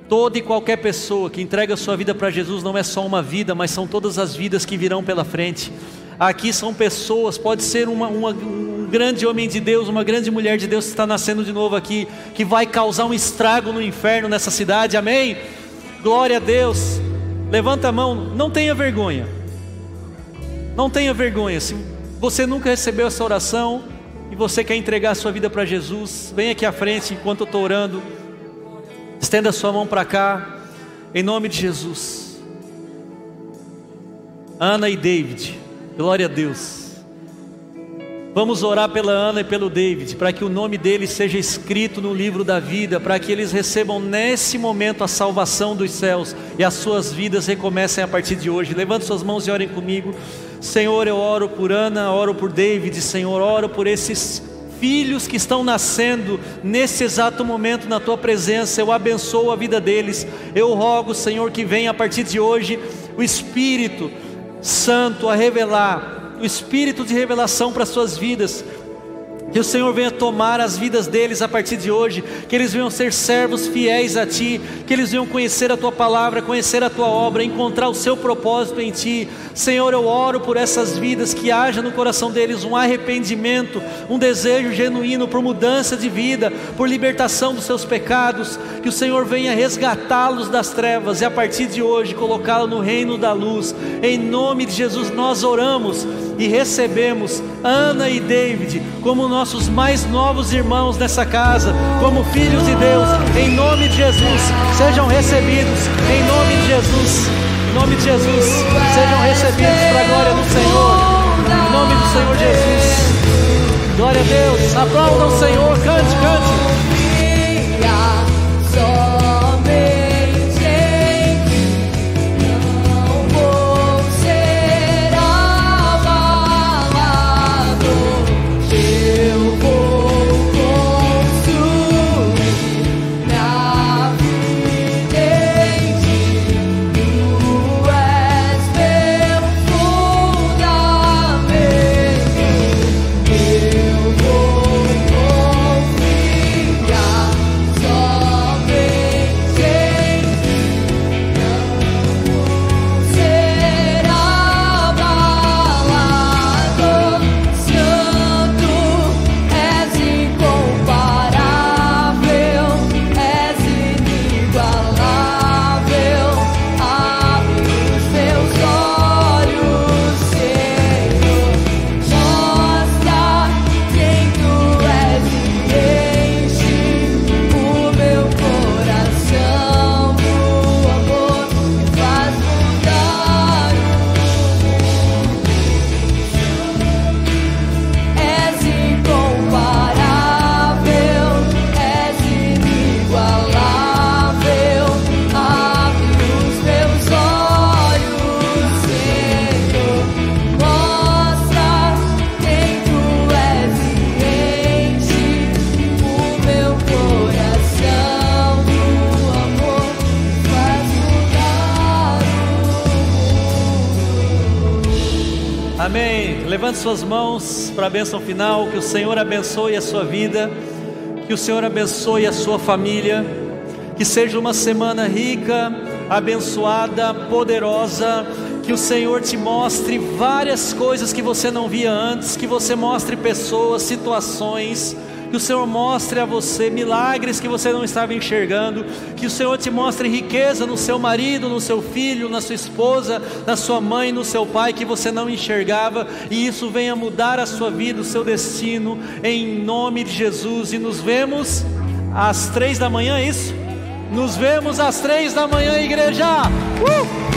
Toda e qualquer pessoa que entrega sua vida para Jesus não é só uma vida, mas são todas as vidas que virão pela frente. Aqui são pessoas, pode ser uma, uma, um grande homem de Deus, uma grande mulher de Deus que está nascendo de novo aqui, que vai causar um estrago no inferno nessa cidade, amém? Glória a Deus. Levanta a mão, não tenha vergonha. Não tenha vergonha. Se você nunca recebeu essa oração e você quer entregar a sua vida para Jesus, vem aqui à frente enquanto eu estou orando. Estenda sua mão para cá, em nome de Jesus. Ana e David. Glória a Deus. Vamos orar pela Ana e pelo David, para que o nome deles seja escrito no livro da vida, para que eles recebam nesse momento a salvação dos céus e as suas vidas recomecem a partir de hoje. Levante suas mãos e orem comigo. Senhor, eu oro por Ana, oro por David, Senhor, oro por esses filhos que estão nascendo nesse exato momento na tua presença, eu abençoo a vida deles. Eu rogo, Senhor, que venha a partir de hoje o Espírito Santo a revelar, o espírito de revelação para as suas vidas, que o Senhor venha tomar as vidas deles a partir de hoje, que eles venham ser servos fiéis a Ti, que eles venham conhecer a Tua palavra, conhecer a Tua obra, encontrar o Seu propósito em Ti. Senhor, eu oro por essas vidas, que haja no coração deles um arrependimento, um desejo genuíno por mudança de vida, por libertação dos seus pecados, que o Senhor venha resgatá-los das trevas e a partir de hoje colocá-los no reino da luz. Em nome de Jesus, nós oramos e recebemos Ana e David como nossos mais novos irmãos nessa casa, como filhos de Deus, em nome de Jesus, sejam recebidos, em nome de Jesus, em nome de Jesus, sejam recebidos para a glória do Senhor, em nome do Senhor Jesus, glória a Deus, aplaudam o Senhor, cante, cante. Suas mãos para a bênção final. Que o Senhor abençoe a sua vida. Que o Senhor abençoe a sua família. Que seja uma semana rica, abençoada, poderosa. Que o Senhor te mostre várias coisas que você não via antes. Que você mostre pessoas, situações que o Senhor mostre a você milagres que você não estava enxergando, que o Senhor te mostre riqueza no seu marido, no seu filho, na sua esposa, na sua mãe, no seu pai que você não enxergava, e isso venha mudar a sua vida, o seu destino, em nome de Jesus. E nos vemos às três da manhã, é isso? Nos vemos às três da manhã, igreja! Uh!